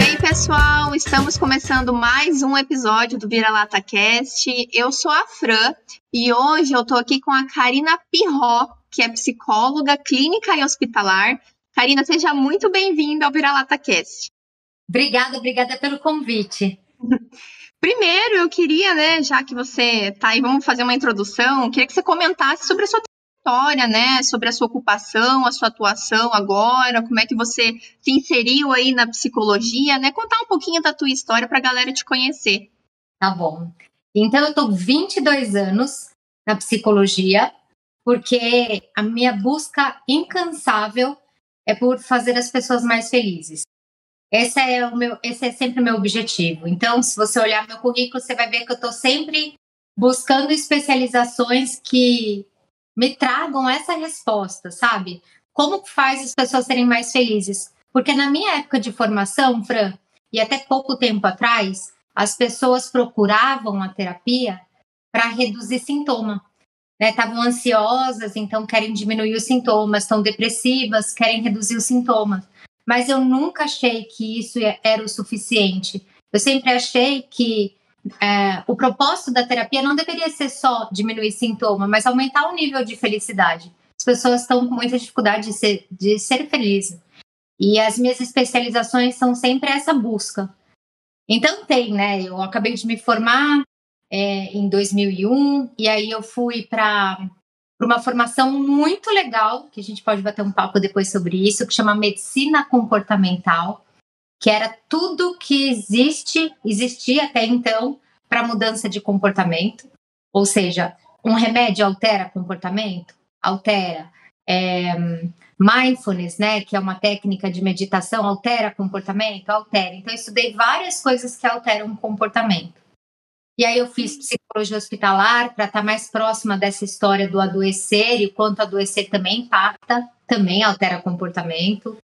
E aí, pessoal, estamos começando mais um episódio do Vira Lata Cast. Eu sou a Fran e hoje eu tô aqui com a Karina Pirró, que é psicóloga clínica e hospitalar. Karina, seja muito bem-vinda ao Vira Lata Cast. Obrigada, obrigada pelo convite. Primeiro, eu queria, né, já que você tá aí, vamos fazer uma introdução, queria que você comentasse sobre a sua história, né, sobre a sua ocupação, a sua atuação agora, como é que você se inseriu aí na psicologia, né? Contar um pouquinho da tua história para a galera te conhecer. Tá bom. Então eu tô 22 anos na psicologia, porque a minha busca incansável é por fazer as pessoas mais felizes. Esse é o meu, esse é sempre o meu objetivo. Então, se você olhar meu currículo, você vai ver que eu estou sempre buscando especializações que me tragam essa resposta, sabe? Como faz as pessoas serem mais felizes? Porque na minha época de formação, Fran, e até pouco tempo atrás, as pessoas procuravam a terapia para reduzir sintoma. Estavam né? ansiosas, então querem diminuir os sintomas, estão depressivas, querem reduzir os sintomas. Mas eu nunca achei que isso era o suficiente. Eu sempre achei que é, o propósito da terapia não deveria ser só diminuir sintoma, mas aumentar o nível de felicidade. As pessoas estão com muita dificuldade de ser, de ser. E as minhas especializações são sempre essa busca. Então tem, né? Eu acabei de me formar é, em 2001 e aí eu fui para uma formação muito legal que a gente pode bater um papo depois sobre isso, que chama medicina comportamental que era tudo que existe, existia até então para mudança de comportamento. Ou seja, um remédio altera comportamento? Altera. É, mindfulness, né, que é uma técnica de meditação, altera comportamento? Altera. Então, eu estudei várias coisas que alteram o comportamento. E aí eu fiz psicologia hospitalar para estar tá mais próxima dessa história do adoecer e o quanto adoecer também impacta, também altera comportamento.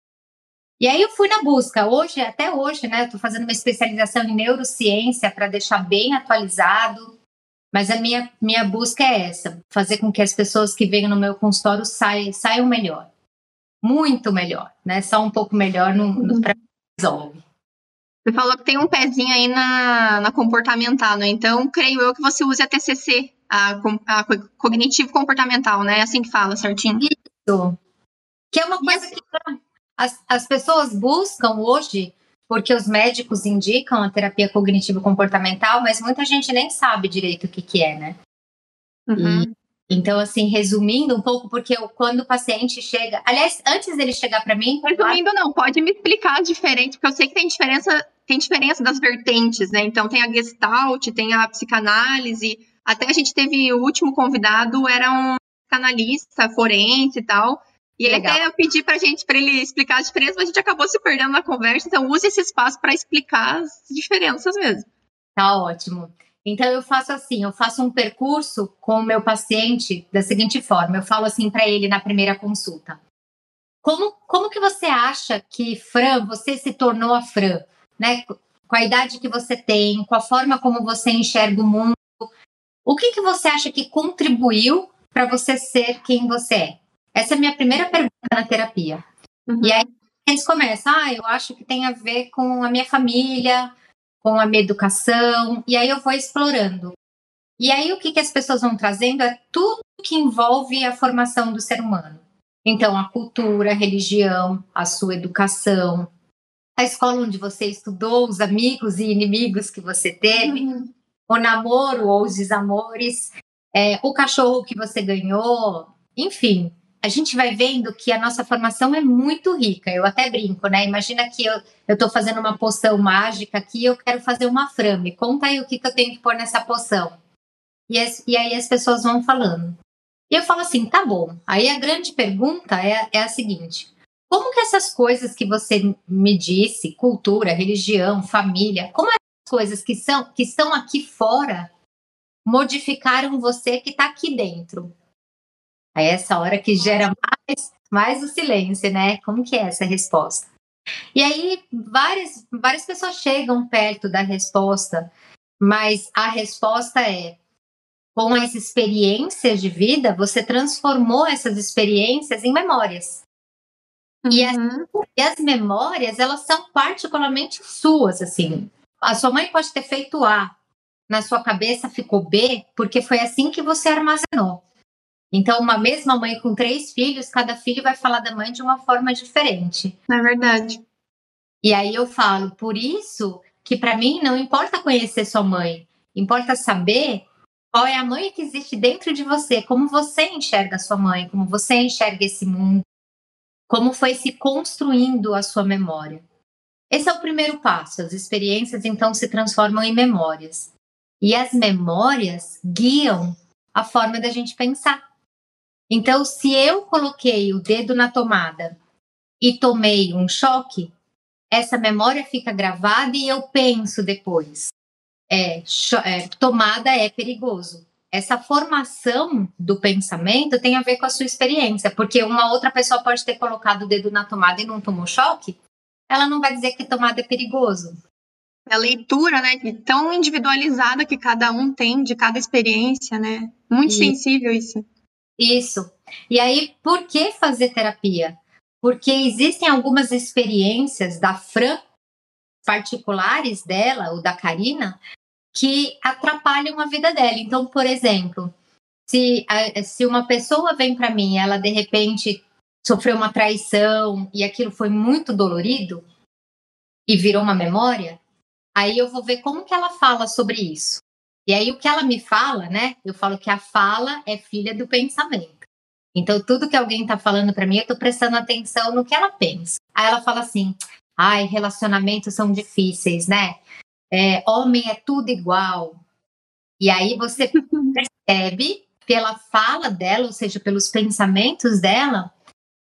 E aí eu fui na busca. Hoje, até hoje, né? Estou fazendo uma especialização em neurociência para deixar bem atualizado. Mas a minha, minha busca é essa: fazer com que as pessoas que venham no meu consultório saiam, saiam melhor. Muito melhor, né? Só um pouco melhor não, não resolve. Você falou que tem um pezinho aí na, na comportamental, né? Então, creio eu que você use a TCC, a, a cognitivo comportamental, né? É assim que fala, certinho? Isso. Que é uma coisa que as, as pessoas buscam hoje, porque os médicos indicam a terapia cognitivo-comportamental, mas muita gente nem sabe direito o que, que é, né? Uhum. E, então, assim, resumindo um pouco, porque eu, quando o paciente chega. Aliás, antes dele chegar para mim. Resumindo, não, pode me explicar diferente, porque eu sei que tem diferença, tem diferença das vertentes, né? Então, tem a Gestalt, tem a psicanálise. Até a gente teve o último convidado, era um psicanalista forense e tal. E ele Legal. até pedi pra gente, para ele explicar as diferenças, mas a gente acabou se perdendo na conversa, então use esse espaço para explicar as diferenças mesmo. Tá ótimo. Então eu faço assim, eu faço um percurso com o meu paciente da seguinte forma, eu falo assim para ele na primeira consulta. Como, como que você acha que Fran, você se tornou a Fran, né? Com a idade que você tem, com a forma como você enxerga o mundo, o que que você acha que contribuiu para você ser quem você é? Essa é a minha primeira pergunta na terapia. Uhum. E aí eles começam, ah, eu acho que tem a ver com a minha família, com a minha educação, e aí eu vou explorando. E aí o que, que as pessoas vão trazendo é tudo que envolve a formação do ser humano. Então, a cultura, a religião, a sua educação, a escola onde você estudou, os amigos e inimigos que você teve, uhum. o namoro ou os desamores, é, o cachorro que você ganhou, enfim, a gente vai vendo que a nossa formação é muito rica. Eu até brinco, né? Imagina que eu estou fazendo uma poção mágica aqui eu quero fazer uma frame. Conta aí o que, que eu tenho que pôr nessa poção. E, as, e aí as pessoas vão falando. E eu falo assim, tá bom. Aí a grande pergunta é, é a seguinte: como que essas coisas que você me disse, cultura, religião, família, como essas coisas que, são, que estão aqui fora modificaram você que está aqui dentro? Aí é essa hora que gera mais, mais o silêncio, né? Como que é essa resposta? E aí várias, várias pessoas chegam perto da resposta, mas a resposta é com as experiências de vida, você transformou essas experiências em memórias. E, as, uhum. e as memórias, elas são particularmente suas, assim. A sua mãe pode ter feito A, na sua cabeça ficou B, porque foi assim que você armazenou. Então, uma mesma mãe com três filhos, cada filho vai falar da mãe de uma forma diferente. É verdade. E aí eu falo, por isso que para mim não importa conhecer sua mãe, importa saber qual é a mãe que existe dentro de você, como você enxerga sua mãe, como você enxerga esse mundo, como foi se construindo a sua memória. Esse é o primeiro passo. As experiências então se transformam em memórias. E as memórias guiam a forma da gente pensar. Então, se eu coloquei o dedo na tomada e tomei um choque, essa memória fica gravada e eu penso depois. É, é, tomada é perigoso. Essa formação do pensamento tem a ver com a sua experiência, porque uma outra pessoa pode ter colocado o dedo na tomada e não tomou choque, ela não vai dizer que tomada é perigoso. A leitura, né, tão individualizada que cada um tem de cada experiência, né? Muito isso. sensível isso. Isso. E aí, por que fazer terapia? Porque existem algumas experiências da Fran, particulares dela, ou da Karina, que atrapalham a vida dela. Então, por exemplo, se, se uma pessoa vem para mim, ela de repente sofreu uma traição e aquilo foi muito dolorido e virou uma memória, aí eu vou ver como que ela fala sobre isso. E aí o que ela me fala, né? Eu falo que a fala é filha do pensamento. Então tudo que alguém tá falando para mim, eu tô prestando atenção no que ela pensa. Aí ela fala assim: "Ai, relacionamentos são difíceis, né? É, homem é tudo igual". E aí você percebe pela fala dela, ou seja, pelos pensamentos dela,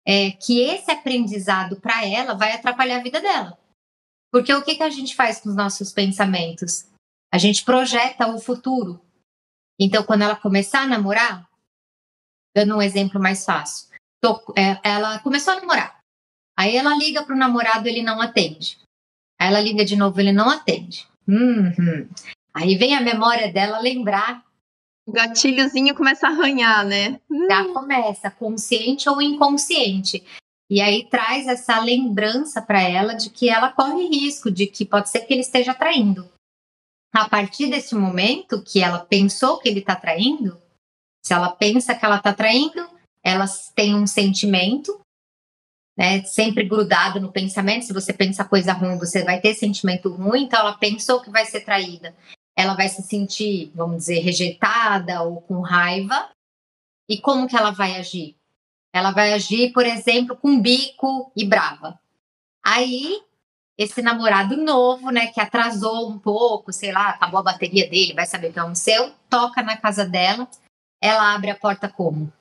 é, que esse aprendizado para ela vai atrapalhar a vida dela. Porque o que, que a gente faz com os nossos pensamentos? A gente projeta o futuro. Então, quando ela começar a namorar, dando um exemplo mais fácil, tô, é, ela começou a namorar. Aí ela liga para o namorado, ele não atende. Aí ela liga de novo, ele não atende. Uhum. Aí vem a memória dela lembrar. O gatilhozinho começa a arranhar, né? Já começa, consciente ou inconsciente. E aí traz essa lembrança para ela de que ela corre risco, de que pode ser que ele esteja traindo. A partir desse momento que ela pensou que ele está traindo, se ela pensa que ela está traindo, ela tem um sentimento, né, sempre grudado no pensamento. Se você pensa coisa ruim, você vai ter sentimento ruim. Então, ela pensou que vai ser traída. Ela vai se sentir, vamos dizer, rejeitada ou com raiva. E como que ela vai agir? Ela vai agir, por exemplo, com bico e brava. Aí, esse namorado novo, né, que atrasou um pouco, sei lá, acabou a bateria dele, vai saber que aconteceu, toca na casa dela, ela abre a porta como?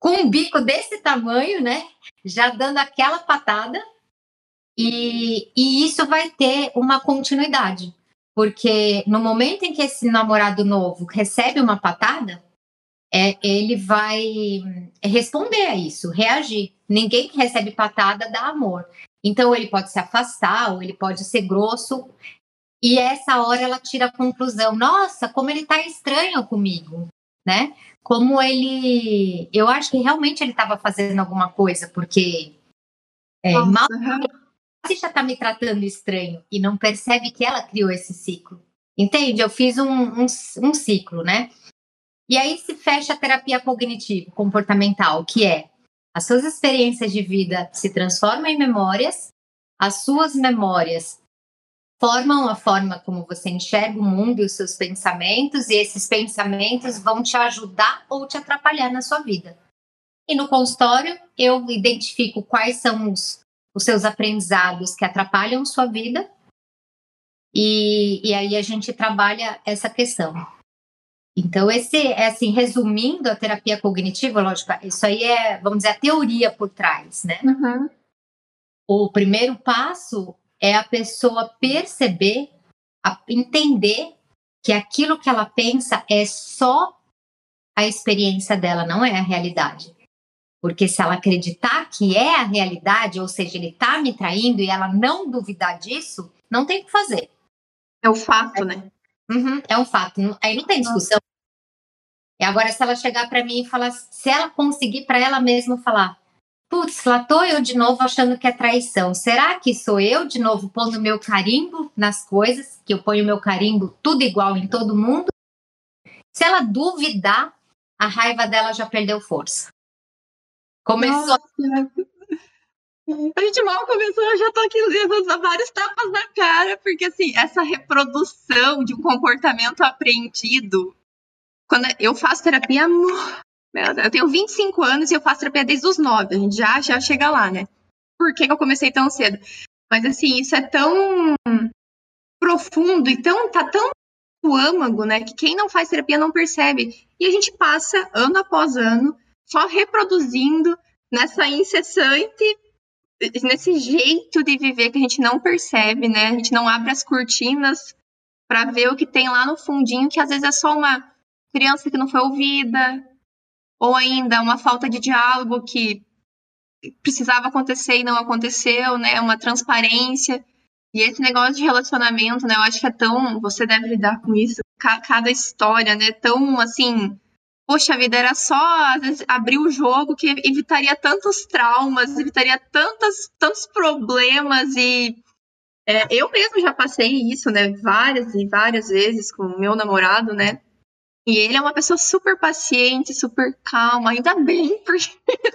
Com um bico desse tamanho, né, já dando aquela patada, e, e isso vai ter uma continuidade, porque no momento em que esse namorado novo recebe uma patada, é, ele vai responder a isso, reagir. Ninguém que recebe patada dá amor. Então ele pode se afastar ou ele pode ser grosso. E essa hora ela tira a conclusão: nossa, como ele tá estranho comigo, né? Como ele, eu acho que realmente ele estava fazendo alguma coisa, porque é, mal você já está me tratando estranho e não percebe que ela criou esse ciclo. Entende? Eu fiz um, um, um ciclo, né? E aí se fecha a terapia cognitivo comportamental, que é as suas experiências de vida se transformam em memórias, as suas memórias formam a forma como você enxerga o mundo e os seus pensamentos, e esses pensamentos vão te ajudar ou te atrapalhar na sua vida. E no consultório, eu identifico quais são os, os seus aprendizados que atrapalham sua vida, e, e aí a gente trabalha essa questão. Então, esse é assim, resumindo a terapia cognitiva, lógico, isso aí é, vamos dizer, a teoria por trás, né? Uhum. O primeiro passo é a pessoa perceber, a, entender que aquilo que ela pensa é só a experiência dela, não é a realidade. Porque se ela acreditar que é a realidade, ou seja, ele está me traindo e ela não duvidar disso, não tem o que fazer. É o fato, né? Uhum, é um fato. Aí não tem discussão. E agora, se ela chegar para mim e falar, se ela conseguir para ela mesma falar, putz, lá tô eu de novo achando que é traição. Será que sou eu de novo pondo meu carimbo nas coisas, que eu ponho meu carimbo tudo igual em todo mundo? Se ela duvidar, a raiva dela já perdeu força. Começou. Nossa. A gente mal começou, eu já tô aqui levando vários tapas na cara, porque assim, essa reprodução de um comportamento aprendido. Quando eu faço terapia, eu tenho 25 anos e eu faço terapia desde os 9, a gente já, já chega lá, né? Por que, que eu comecei tão cedo? Mas assim, isso é tão profundo e tão, tá tão no âmago, né? Que quem não faz terapia não percebe. E a gente passa ano após ano só reproduzindo nessa incessante nesse jeito de viver que a gente não percebe, né? A gente não abre as cortinas para ver o que tem lá no fundinho, que às vezes é só uma criança que não foi ouvida, ou ainda uma falta de diálogo que precisava acontecer e não aconteceu, né? Uma transparência. E esse negócio de relacionamento, né? Eu acho que é tão. Você deve lidar com isso. Cada história, né? Tão assim poxa vida, era só abrir o jogo que evitaria tantos traumas, evitaria tantos, tantos problemas e é, eu mesmo já passei isso, né, várias e várias vezes com o meu namorado, né, e ele é uma pessoa super paciente, super calma, ainda bem, porque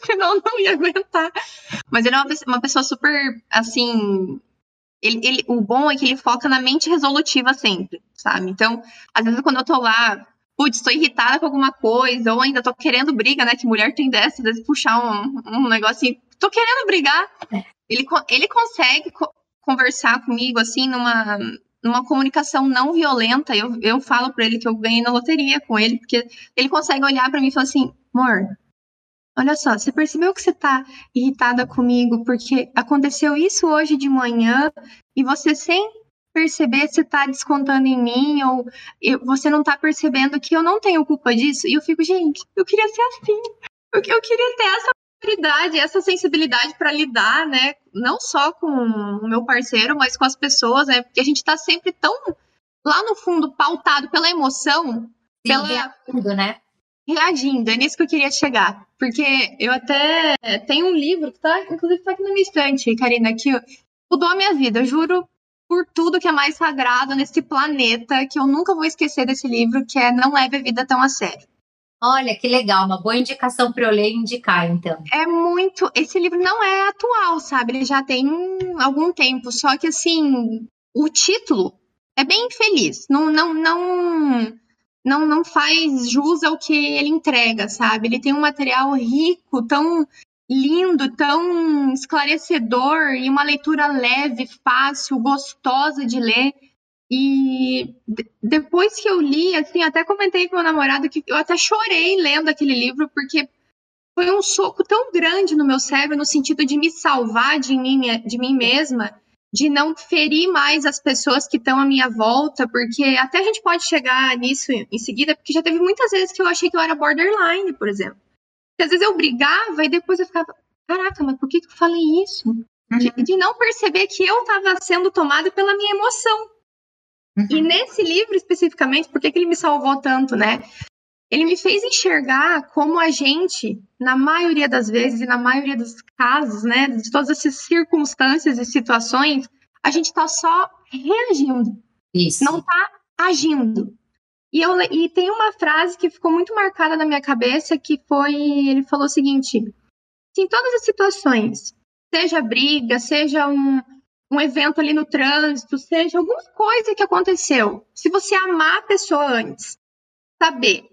senão não ia aguentar. Mas ele é uma, uma pessoa super, assim, ele, ele, o bom é que ele foca na mente resolutiva sempre, sabe? Então, às vezes quando eu tô lá putz, estou irritada com alguma coisa, ou ainda estou querendo briga, né? Que mulher tem dessa, às vezes puxar um, um negócio assim, tô querendo brigar. É. Ele, ele consegue co conversar comigo, assim, numa, numa comunicação não violenta. Eu, eu falo para ele que eu ganhei na loteria com ele, porque ele consegue olhar para mim e falar assim, amor, olha só, você percebeu que você tá irritada comigo porque aconteceu isso hoje de manhã e você sem perceber se está descontando em mim ou eu, você não está percebendo que eu não tenho culpa disso. E eu fico, gente, eu queria ser assim. Eu, eu queria ter essa maturidade, essa sensibilidade para lidar, né? Não só com o meu parceiro, mas com as pessoas, né? Porque a gente está sempre tão lá no fundo pautado pela emoção, Sim, pela reagindo, né? Reagindo, é nisso que eu queria chegar. Porque eu até tenho um livro que tá, inclusive, tá aqui na minha estante, Karina, que mudou a minha vida. Eu juro por tudo que é mais sagrado nesse planeta, que eu nunca vou esquecer desse livro, que é Não Leve a Vida Tão a Sério. Olha, que legal, uma boa indicação para eu ler e indicar, então. É muito. Esse livro não é atual, sabe? Ele já tem algum tempo, só que assim, o título é bem infeliz. Não, não, não, não, não faz jus ao que ele entrega, sabe? Ele tem um material rico, tão lindo, tão esclarecedor e uma leitura leve, fácil, gostosa de ler. E depois que eu li, assim, até comentei com meu namorado que eu até chorei lendo aquele livro porque foi um soco tão grande no meu cérebro no sentido de me salvar de mim, de mim mesma, de não ferir mais as pessoas que estão à minha volta, porque até a gente pode chegar nisso em seguida, porque já teve muitas vezes que eu achei que eu era borderline, por exemplo. Porque às vezes eu brigava e depois eu ficava, caraca, mas por que, que eu falei isso? Uhum. De, de, não perceber que eu estava sendo tomada pela minha emoção. Uhum. E nesse livro especificamente, por que, que ele me salvou tanto, né? Ele me fez enxergar como a gente, na maioria das vezes e na maioria dos casos, né, de todas essas circunstâncias e situações, a gente está só reagindo. Isso. Não está agindo. E, eu, e tem uma frase que ficou muito marcada na minha cabeça, que foi, ele falou o seguinte, em todas as situações, seja briga, seja um, um evento ali no trânsito, seja alguma coisa que aconteceu, se você amar a pessoa antes, saber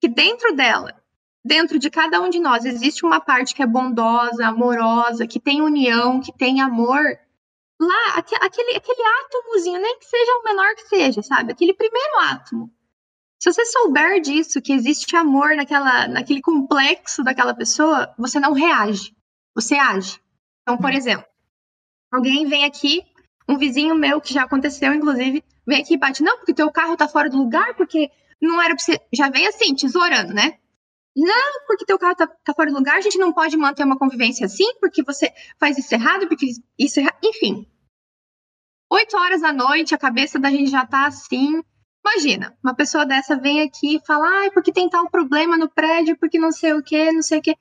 que dentro dela, dentro de cada um de nós, existe uma parte que é bondosa, amorosa, que tem união, que tem amor, lá, aquele, aquele átomozinho, nem que seja o menor que seja, sabe? Aquele primeiro átomo se você souber disso, que existe amor naquela, naquele complexo daquela pessoa, você não reage, você age. Então, por exemplo, alguém vem aqui, um vizinho meu, que já aconteceu, inclusive, vem aqui e bate, não, porque teu carro tá fora do lugar, porque não era pra você. Já vem assim, tesourando, né? Não, porque teu carro tá, tá, fora do lugar, a gente não pode manter uma convivência assim, porque você faz isso errado, porque isso é errado. Enfim. Oito horas da noite, a cabeça da gente já tá assim, Imagina, uma pessoa dessa vem aqui e fala, ai, porque tem tal problema no prédio, porque não sei o que, não sei o que.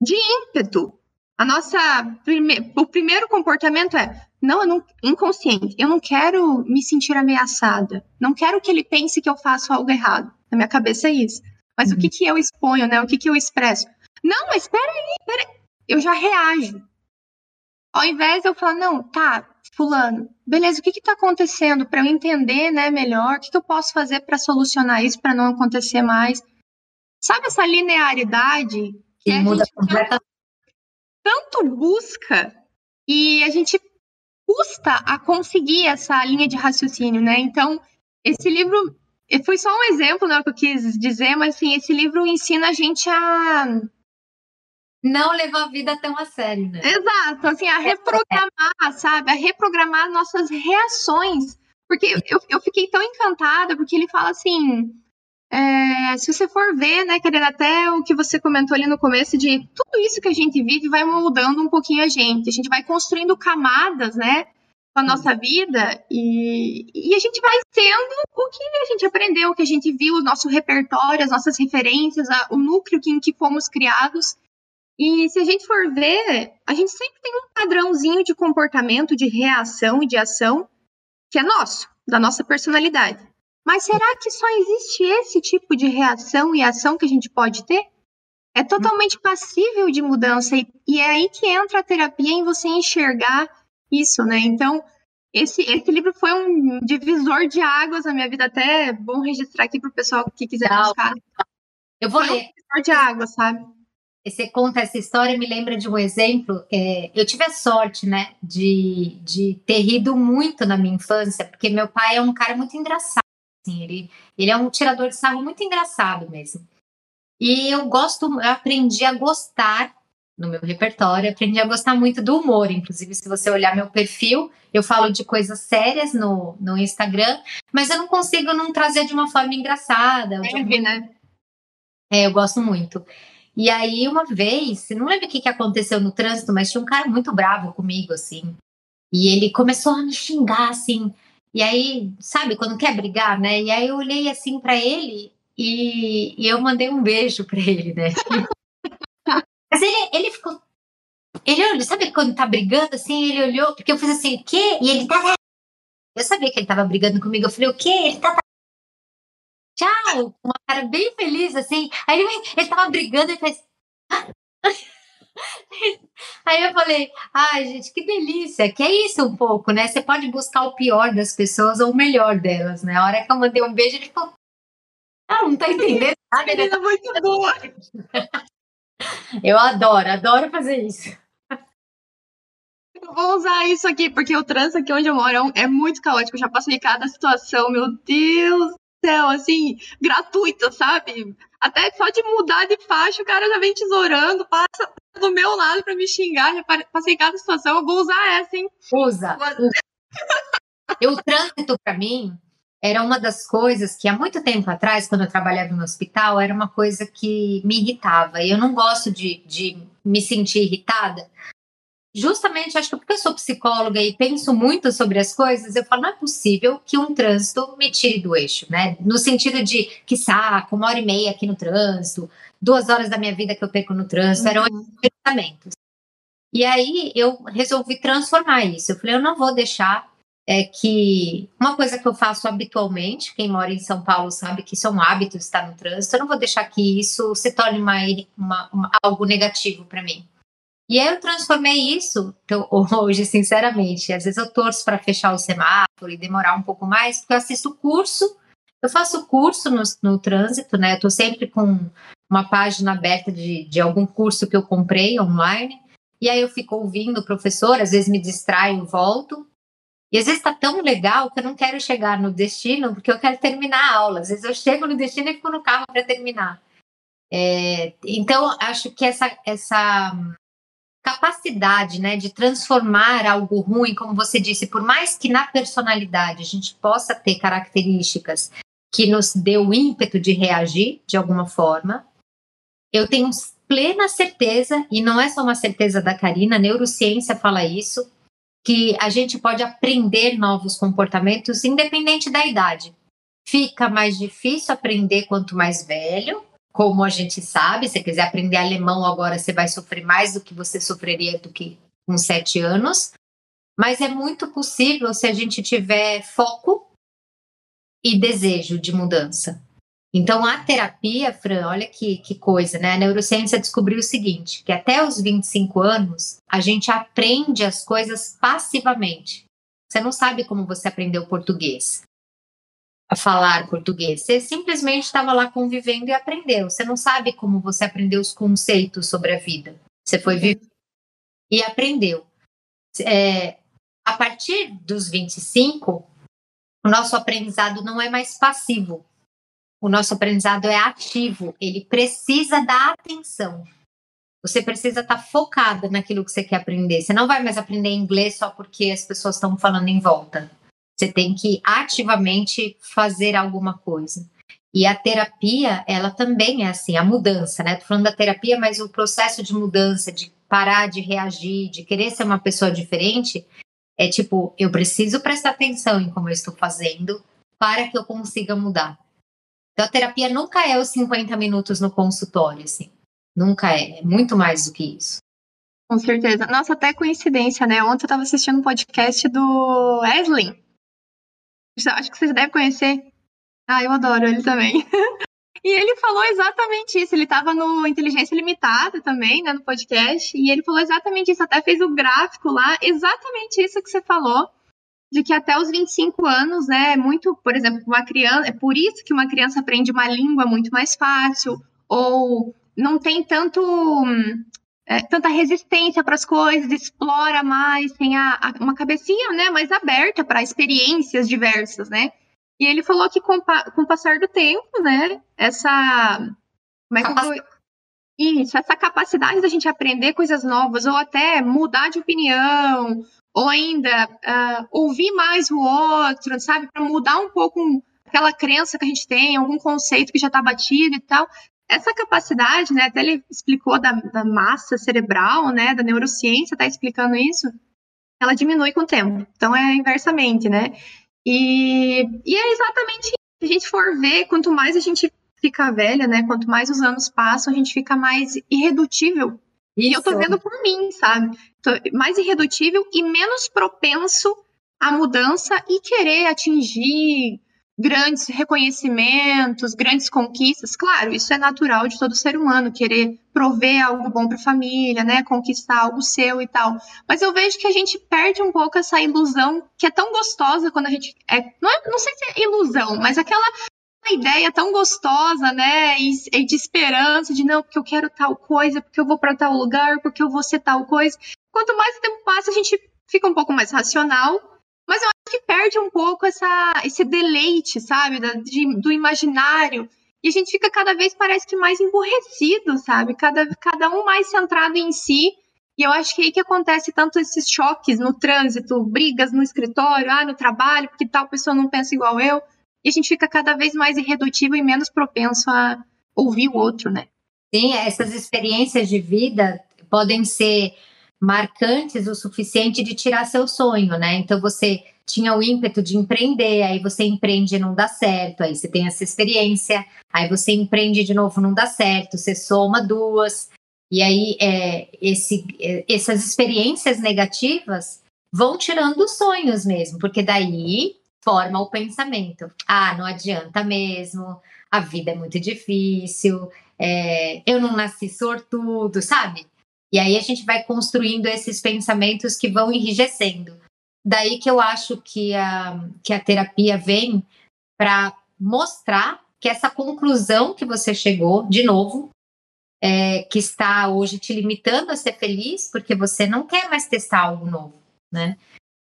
De ímpeto. A nossa. Prime... O primeiro comportamento é, não, eu não, inconsciente, eu não quero me sentir ameaçada. Não quero que ele pense que eu faço algo errado. Na minha cabeça é isso. Mas uhum. o que, que eu exponho, né? O que, que eu expresso? Não, mas espera aí, espera. Eu já reajo. Ao invés de eu falar, não, tá, fulano, beleza, o que está acontecendo para eu entender, né, melhor, o que, que eu posso fazer para solucionar isso, para não acontecer mais? Sabe essa linearidade que a muda completamente. tanto busca e a gente custa a conseguir essa linha de raciocínio, né? Então, esse livro foi só um exemplo, né, que eu quis dizer, mas assim, esse livro ensina a gente a não levar a vida tão a sério, né? Exato, assim, a reprogramar, sabe? A reprogramar nossas reações. Porque eu, eu fiquei tão encantada, porque ele fala assim. É, se você for ver, né, querendo até o que você comentou ali no começo, de tudo isso que a gente vive vai moldando um pouquinho a gente. A gente vai construindo camadas, né, com a nossa vida e, e a gente vai sendo o que a gente aprendeu, o que a gente viu, o nosso repertório, as nossas referências, a, o núcleo em que fomos criados. E se a gente for ver, a gente sempre tem um padrãozinho de comportamento, de reação e de ação que é nosso, da nossa personalidade. Mas será que só existe esse tipo de reação e ação que a gente pode ter? É totalmente passível de mudança e, e é aí que entra a terapia em você enxergar isso, né? Então, esse, esse livro foi um divisor de águas na minha vida, até é bom registrar aqui para o pessoal que quiser buscar. Eu vou foi ler. Um divisor de águas, sabe? Você conta essa história me lembra de um exemplo. É, eu tive a sorte, né, de, de ter rido muito na minha infância, porque meu pai é um cara muito engraçado. Assim, ele, ele é um tirador de sarro muito engraçado mesmo. E eu gosto, eu aprendi a gostar no meu repertório, aprendi a gostar muito do humor. Inclusive, se você olhar meu perfil, eu falo de coisas sérias no, no Instagram, mas eu não consigo não trazer de uma forma engraçada. Né? É, eu gosto muito. E aí, uma vez, não lembro o que, que aconteceu no trânsito, mas tinha um cara muito bravo comigo, assim. E ele começou a me xingar, assim. E aí, sabe, quando quer brigar, né? E aí eu olhei assim para ele e, e, eu mandei um beijo para ele, né? mas ele, ele ficou. Ele olhou, sabe quando tá brigando assim? Ele olhou, porque eu fiz assim, o quê? E ele tava. Eu sabia que ele tava brigando comigo. Eu falei, o quê? Ele tá tchau, uma cara bem feliz, assim. Aí ele, ele tava brigando e fez. Aí eu falei, ai, gente, que delícia, que é isso um pouco, né? Você pode buscar o pior das pessoas ou o melhor delas, né? A hora que eu mandei um beijo, ele ficou. Ah, não tá entendendo nada. Ele tá muito boa. eu adoro, adoro fazer isso. Eu vou usar isso aqui, porque o trânsito aqui onde eu moro é muito caótico. Eu já passei cada situação, meu Deus céu, assim, gratuito, sabe? Até só de mudar de faixa, o cara já vem tesourando, passa do meu lado para me xingar, já passei cada situação, eu vou usar essa, hein? Usa. eu, o trânsito, para mim, era uma das coisas que há muito tempo atrás, quando eu trabalhava no hospital, era uma coisa que me irritava. E eu não gosto de, de me sentir irritada, justamente acho que porque eu sou psicóloga e penso muito sobre as coisas, eu falo, não é possível que um trânsito me tire do eixo, né? No sentido de que saco, uma hora e meia aqui no trânsito, duas horas da minha vida que eu perco no trânsito, uhum. eram pensamentos. E aí eu resolvi transformar isso. Eu falei, eu não vou deixar é que uma coisa que eu faço habitualmente, quem mora em São Paulo sabe que isso é um hábito estar no trânsito, eu não vou deixar que isso se torne uma, uma, uma algo negativo para mim. E aí eu transformei isso, então, hoje, sinceramente, às vezes eu torço para fechar o semáforo e demorar um pouco mais, porque eu assisto curso, eu faço curso no, no trânsito, né? Eu estou sempre com uma página aberta de, de algum curso que eu comprei online, e aí eu fico ouvindo o professor, às vezes me distraio, volto, e às vezes está tão legal que eu não quero chegar no destino, porque eu quero terminar a aula. Às vezes eu chego no destino e fico no carro para terminar. É, então, acho que essa, essa capacidade né, de transformar algo ruim, como você disse, por mais que na personalidade a gente possa ter características que nos dê o ímpeto de reagir de alguma forma, eu tenho plena certeza, e não é só uma certeza da Karina, a neurociência fala isso, que a gente pode aprender novos comportamentos independente da idade. fica mais difícil aprender quanto mais velho, como a gente sabe. Se você quiser aprender alemão agora, você vai sofrer mais do que você sofreria do que com sete anos. Mas é muito possível se a gente tiver foco e desejo de mudança. Então, a terapia, Fran, olha que, que coisa, né? A neurociência descobriu o seguinte: que até os 25 anos, a gente aprende as coisas passivamente. Você não sabe como você aprendeu português, a falar português. Você simplesmente estava lá convivendo e aprendeu. Você não sabe como você aprendeu os conceitos sobre a vida. Você foi viver e aprendeu. É, a partir dos 25, o nosso aprendizado não é mais passivo. O nosso aprendizado é ativo. Ele precisa da atenção. Você precisa estar tá focada naquilo que você quer aprender. Você não vai mais aprender inglês só porque as pessoas estão falando em volta. Você tem que ativamente fazer alguma coisa. E a terapia, ela também é assim, a mudança, né? Tô falando da terapia, mas o processo de mudança, de parar de reagir, de querer ser uma pessoa diferente, é tipo, eu preciso prestar atenção em como eu estou fazendo para que eu consiga mudar. Então, a terapia nunca é os 50 minutos no consultório, assim. Nunca é. É muito mais do que isso. Com certeza. Nossa, até coincidência, né? Ontem eu estava assistindo um podcast do Wesley. Acho que vocês devem conhecer. Ah, eu adoro ele também. E ele falou exatamente isso. Ele estava no Inteligência Limitada também, né, no podcast, e ele falou exatamente isso. Até fez o um gráfico lá, exatamente isso que você falou, de que até os 25 anos, né, é muito, por exemplo, uma criança, é por isso que uma criança aprende uma língua muito mais fácil, ou não tem tanto é, tanta resistência para as coisas, explora mais, tem a, a, uma cabecinha, né, mais aberta para experiências diversas, né? E ele falou que com, com o passar do tempo, né, essa. Como é eu Isso, essa capacidade da gente aprender coisas novas, ou até mudar de opinião, ou ainda uh, ouvir mais o outro, sabe? Para mudar um pouco aquela crença que a gente tem, algum conceito que já está batido e tal. Essa capacidade, né? Até ele explicou da, da massa cerebral, né? Da neurociência, está explicando isso. Ela diminui com o tempo. Então é inversamente, né? E, e é exatamente isso. Se a gente for ver, quanto mais a gente fica velha, né? Quanto mais os anos passam, a gente fica mais irredutível. Isso. E eu tô vendo por mim, sabe? Tô mais irredutível e menos propenso à mudança e querer atingir grandes reconhecimentos, grandes conquistas. Claro, isso é natural de todo ser humano, querer prover algo bom para a família, né, conquistar algo seu e tal. Mas eu vejo que a gente perde um pouco essa ilusão que é tão gostosa quando a gente é, não, é, não sei se é ilusão, mas aquela ideia tão gostosa, né, e, e de esperança de não, porque eu quero tal coisa, porque eu vou para tal lugar, porque eu vou ser tal coisa. Quanto mais o tempo passa, a gente fica um pouco mais racional mas eu acho que perde um pouco essa, esse deleite, sabe? Da, de, do imaginário. E a gente fica cada vez, parece que mais emborrecido, sabe? Cada, cada um mais centrado em si. E eu acho que é aí que acontece tanto esses choques no trânsito, brigas no escritório, ah, no trabalho, porque tal pessoa não pensa igual eu. E a gente fica cada vez mais irredutível e menos propenso a ouvir o outro, né? Sim, essas experiências de vida podem ser marcantes o suficiente de tirar seu sonho, né? Então você tinha o ímpeto de empreender, aí você empreende e não dá certo, aí você tem essa experiência, aí você empreende de novo, não dá certo, você soma duas, e aí é, esse, é, essas experiências negativas vão tirando os sonhos mesmo, porque daí forma o pensamento. Ah, não adianta mesmo, a vida é muito difícil, é, eu não nasci sortudo, sabe? E aí a gente vai construindo esses pensamentos que vão enrijecendo. Daí que eu acho que a, que a terapia vem para mostrar que essa conclusão que você chegou, de novo, é, que está hoje te limitando a ser feliz, porque você não quer mais testar algo novo, né?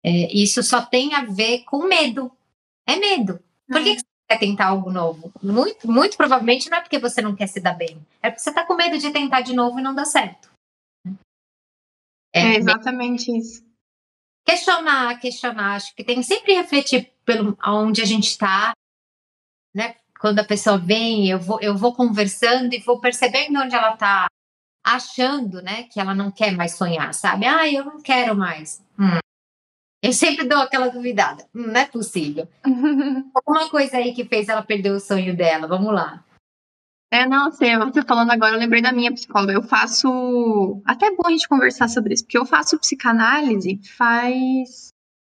É, isso só tem a ver com medo. É medo. Por que, que você quer tentar algo novo? Muito, muito provavelmente não é porque você não quer se dar bem. É porque você está com medo de tentar de novo e não dar certo. É, é exatamente isso. Questionar, questionar, acho que tem que sempre refletir pelo onde a gente está, né? Quando a pessoa vem, eu vou, eu vou conversando e vou percebendo onde ela está achando, né, que ela não quer mais sonhar, sabe? Ah, eu não quero mais. Hum. Eu sempre dou aquela duvidada. Hum, não é possível. Alguma coisa aí que fez ela perder o sonho dela. Vamos lá. É, não, sei, você falando agora, eu lembrei da minha psicóloga. Eu faço. Até é bom a gente conversar sobre isso, porque eu faço psicanálise faz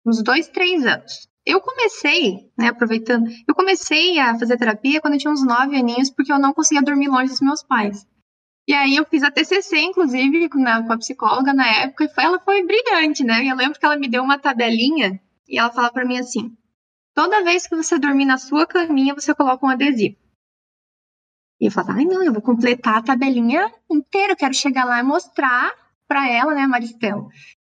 uns dois, três anos. Eu comecei, né, aproveitando, eu comecei a fazer terapia quando eu tinha uns nove aninhos, porque eu não conseguia dormir longe dos meus pais. E aí eu fiz a TCC, inclusive, com a, com a psicóloga na época, e foi, ela foi brilhante, né? Eu lembro que ela me deu uma tabelinha e ela falava para mim assim: toda vez que você dormir na sua caminha, você coloca um adesivo. E eu falava, ai não, eu vou completar a tabelinha inteira, eu quero chegar lá e mostrar para ela, né, Maristela,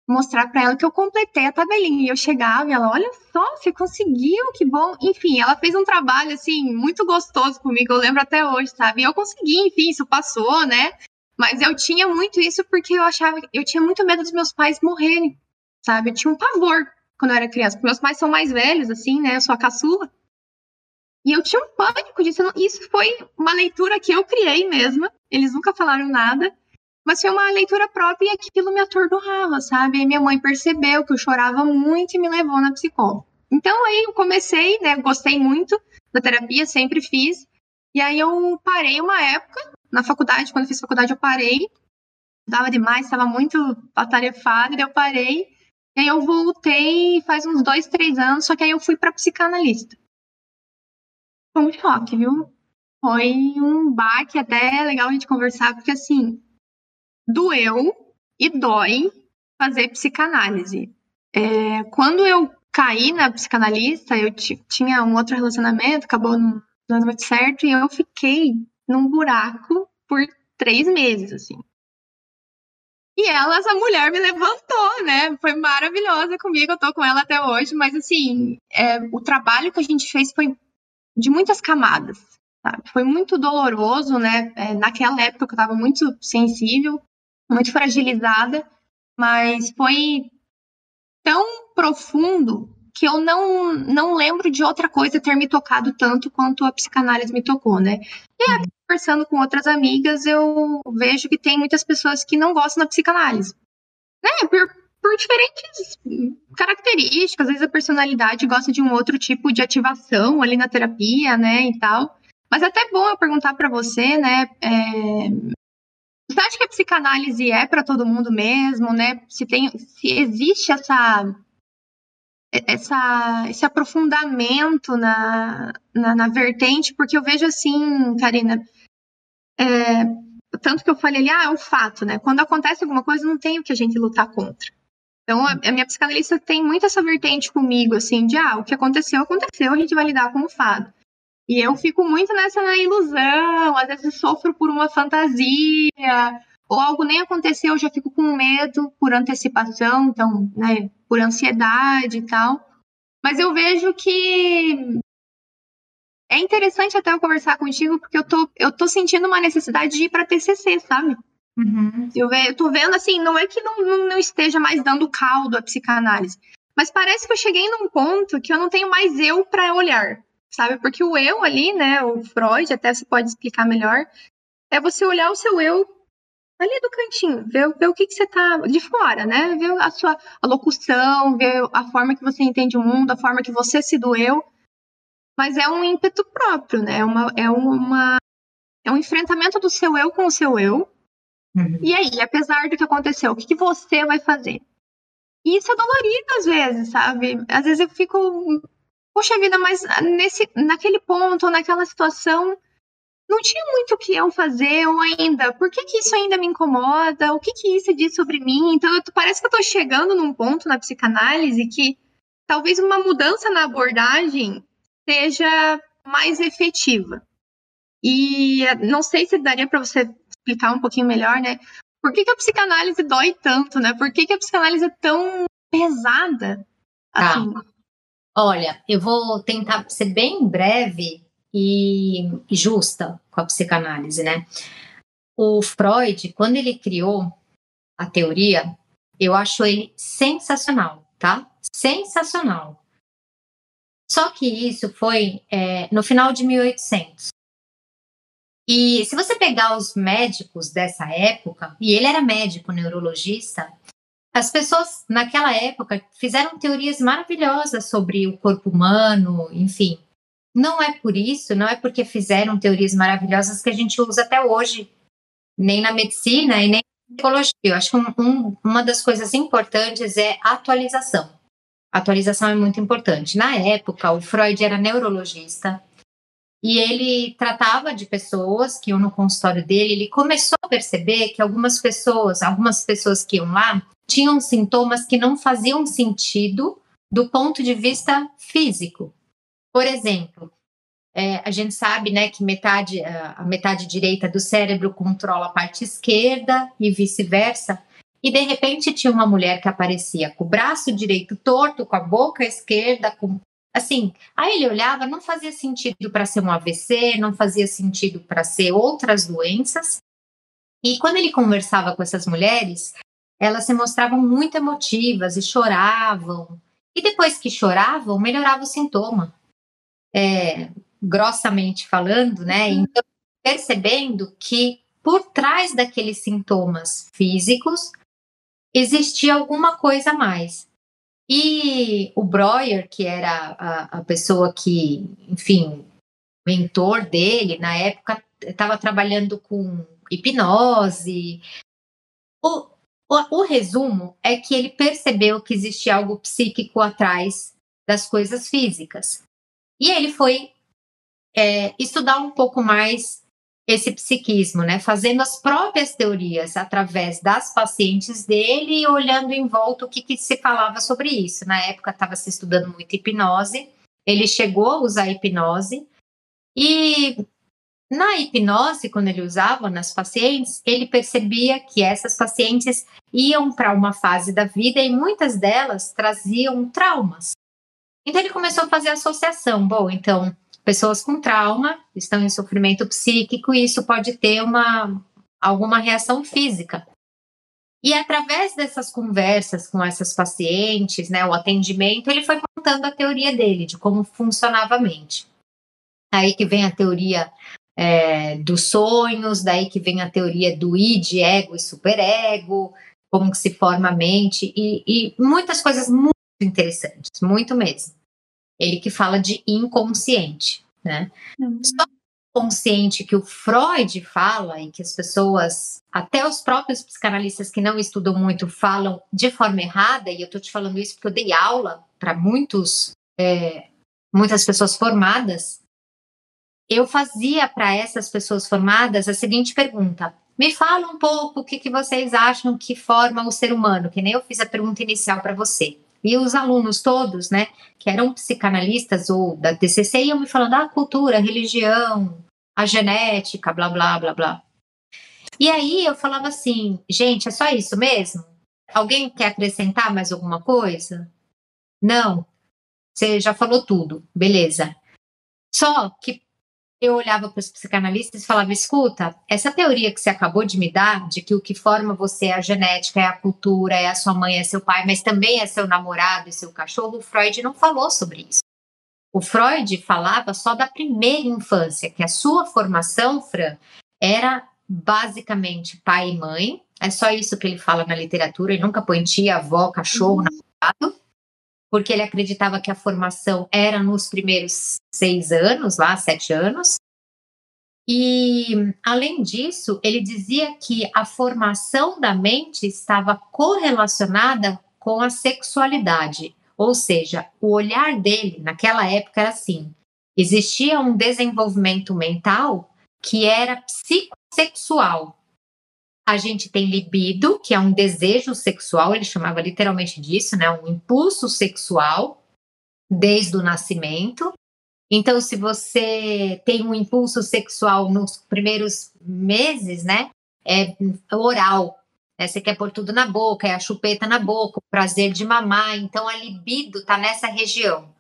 mostrar para ela que eu completei a tabelinha. E eu chegava e ela, olha só, você conseguiu, que bom. Enfim, ela fez um trabalho, assim, muito gostoso comigo, eu lembro até hoje, sabe? E eu consegui, enfim, isso passou, né? Mas eu tinha muito isso porque eu achava, eu tinha muito medo dos meus pais morrerem, sabe? Eu tinha um pavor quando eu era criança, porque meus pais são mais velhos, assim, né? Eu sou a caçula. E eu tinha um pânico disso. Isso foi uma leitura que eu criei mesma. Eles nunca falaram nada. Mas foi uma leitura própria e aquilo me atordoava, sabe? E minha mãe percebeu que eu chorava muito e me levou na psicóloga. Então aí eu comecei, né? Gostei muito da terapia, sempre fiz. E aí eu parei uma época, na faculdade, quando fiz faculdade, eu parei. Dava demais, estava muito atarefada, e eu parei. E aí eu voltei faz uns dois, três anos, só que aí eu fui para psicanalista. Foi um choque, viu? Foi um baque até legal a gente conversar, porque assim, doeu e dói fazer psicanálise. É, quando eu caí na psicanalista, eu tinha um outro relacionamento, acabou não dando muito certo, e eu fiquei num buraco por três meses, assim. E ela, essa mulher, me levantou, né? Foi maravilhosa comigo, eu tô com ela até hoje, mas assim, é, o trabalho que a gente fez foi de muitas camadas. Sabe? Foi muito doloroso, né? É, naquela época eu estava muito sensível, muito fragilizada, mas foi tão profundo que eu não, não lembro de outra coisa ter me tocado tanto quanto a psicanálise me tocou, né? E aí, conversando com outras amigas, eu vejo que tem muitas pessoas que não gostam da psicanálise. Né? Por, por diferentes características, às vezes a personalidade gosta de um outro tipo de ativação ali na terapia, né, e tal. Mas é até bom eu perguntar para você, né, é... você acha que a psicanálise é para todo mundo mesmo, né? Se tem, se existe essa essa, esse aprofundamento na, na, na vertente, porque eu vejo assim, Karina, é, tanto que eu falei ali, ah, é um fato, né? Quando acontece alguma coisa, não tem o que a gente lutar contra. Então, a, a minha psicanalista tem muito essa vertente comigo, assim, de, ah, o que aconteceu, aconteceu, a gente vai lidar com o fado. E eu fico muito nessa ilusão, às vezes sofro por uma fantasia, ou algo nem aconteceu, eu já fico com medo por antecipação, então, né, por ansiedade e tal. Mas eu vejo que é interessante até eu conversar contigo, porque eu tô, eu tô sentindo uma necessidade de ir para TCC, sabe? Uhum. Eu, ve, eu tô vendo assim, não é que não, não esteja mais dando caldo à psicanálise, mas parece que eu cheguei num ponto que eu não tenho mais eu para olhar, sabe? Porque o eu ali, né, o Freud, até você pode explicar melhor, é você olhar o seu eu ali do cantinho, ver, ver o que, que você tá de fora, né? Ver a sua a locução, ver a forma que você entende o mundo, a forma que você se doeu. Mas é um ímpeto próprio, né? É, uma, é, uma, é um enfrentamento do seu eu com o seu eu, Uhum. E aí, apesar do que aconteceu, o que, que você vai fazer? E isso é dolorido às vezes, sabe? Às vezes eu fico, poxa vida, mas nesse, naquele ponto, naquela situação, não tinha muito o que eu fazer ou ainda. Por que, que isso ainda me incomoda? O que, que isso diz sobre mim? Então, eu, parece que eu estou chegando num ponto na psicanálise que talvez uma mudança na abordagem seja mais efetiva. E não sei se daria para você explicar um pouquinho melhor, né? Por que, que a psicanálise dói tanto, né? Por que, que a psicanálise é tão pesada? Tá. Assim? Tá. Olha, eu vou tentar ser bem breve e justa com a psicanálise, né? O Freud, quando ele criou a teoria, eu acho ele sensacional, tá? Sensacional. Só que isso foi é, no final de 1800. E se você pegar os médicos dessa época, e ele era médico neurologista, as pessoas naquela época fizeram teorias maravilhosas sobre o corpo humano, enfim. Não é por isso, não é porque fizeram teorias maravilhosas que a gente usa até hoje, nem na medicina e nem na psicologia. Eu acho que um, um, uma das coisas importantes é atualização. atualização é muito importante. Na época, o Freud era neurologista e ele tratava de pessoas que iam no consultório dele. Ele começou a perceber que algumas pessoas, algumas pessoas que iam lá, tinham sintomas que não faziam sentido do ponto de vista físico. Por exemplo, é, a gente sabe né, que metade, a metade direita do cérebro controla a parte esquerda e vice-versa. E de repente tinha uma mulher que aparecia com o braço direito torto, com a boca esquerda, com assim. Aí ele olhava, não fazia sentido para ser um AVC, não fazia sentido para ser outras doenças. E quando ele conversava com essas mulheres, elas se mostravam muito emotivas e choravam. E depois que choravam, melhorava o sintoma. É, grossamente falando, né? Uhum. Então, percebendo que por trás daqueles sintomas físicos existia alguma coisa a mais. E o Breuer, que era a, a pessoa que, enfim, mentor dele na época, estava trabalhando com hipnose. O, o, o, resumo é que ele percebeu que existia algo psíquico atrás das coisas físicas. E ele foi é, estudar um pouco mais esse psiquismo, né? Fazendo as próprias teorias através das pacientes dele e olhando em volta o que, que se falava sobre isso. Na época estava se estudando muito hipnose. Ele chegou a usar hipnose e na hipnose, quando ele usava nas pacientes, ele percebia que essas pacientes iam para uma fase da vida e muitas delas traziam traumas. Então ele começou a fazer associação. Bom, então pessoas com trauma estão em sofrimento psíquico e isso pode ter uma alguma reação física. E através dessas conversas com essas pacientes, né, o atendimento, ele foi montando a teoria dele de como funcionava a mente. Aí que vem a teoria é, dos sonhos, daí que vem a teoria do id, ego e superego, como que se forma a mente, e, e muitas coisas muito interessantes, muito mesmo. Ele que fala de inconsciente, né? Uhum. Só consciente que o Freud fala e que as pessoas, até os próprios psicanalistas que não estudam muito, falam de forma errada, e eu estou te falando isso porque eu dei aula para muitos, é, muitas pessoas formadas, eu fazia para essas pessoas formadas a seguinte pergunta: me fala um pouco o que, que vocês acham que forma o ser humano, que nem eu fiz a pergunta inicial para você. E os alunos todos, né, que eram psicanalistas ou da TCC, iam me falando ah, cultura, a religião, a genética, blá, blá, blá, blá. E aí eu falava assim, gente, é só isso mesmo? Alguém quer acrescentar mais alguma coisa? Não. Você já falou tudo, beleza. Só que eu olhava para os psicanalistas e falava: escuta, essa teoria que você acabou de me dar, de que o que forma você é a genética, é a cultura, é a sua mãe, é seu pai, mas também é seu namorado e seu cachorro, o Freud não falou sobre isso. O Freud falava só da primeira infância, que a sua formação, Fran, era basicamente pai e mãe. É só isso que ele fala na literatura, ele nunca põe tia, avó, cachorro, uhum. namorado porque ele acreditava que a formação era nos primeiros seis anos, lá, sete anos. E, além disso, ele dizia que a formação da mente estava correlacionada com a sexualidade, ou seja, o olhar dele naquela época era assim: existia um desenvolvimento mental que era psicossexual, a gente tem libido, que é um desejo sexual, ele chamava literalmente disso, né? Um impulso sexual desde o nascimento. Então, se você tem um impulso sexual nos primeiros meses, né? É oral. Né? Você quer pôr tudo na boca, é a chupeta na boca, o prazer de mamar. Então, a libido está nessa região.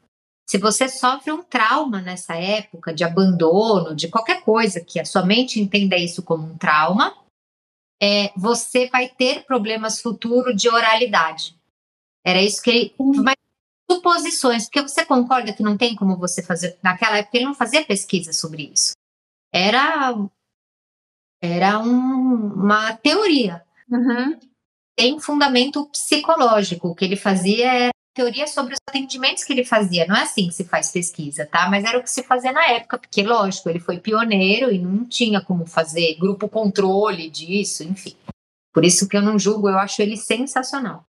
Se você sofre um trauma nessa época de abandono, de qualquer coisa que a sua mente entenda isso como um trauma, é, você vai ter problemas futuros de oralidade. Era isso que ele. Mas suposições, porque você concorda que não tem como você fazer. Naquela época ele não fazia pesquisa sobre isso. Era, era um, uma teoria. Uhum. tem fundamento psicológico. O que ele fazia era teoria sobre os atendimentos que ele fazia. Não é assim que se faz pesquisa, tá? Mas era o que se fazia na época, porque, lógico, ele foi pioneiro e não tinha como fazer grupo controle disso, enfim. Por isso que eu não julgo, eu acho ele sensacional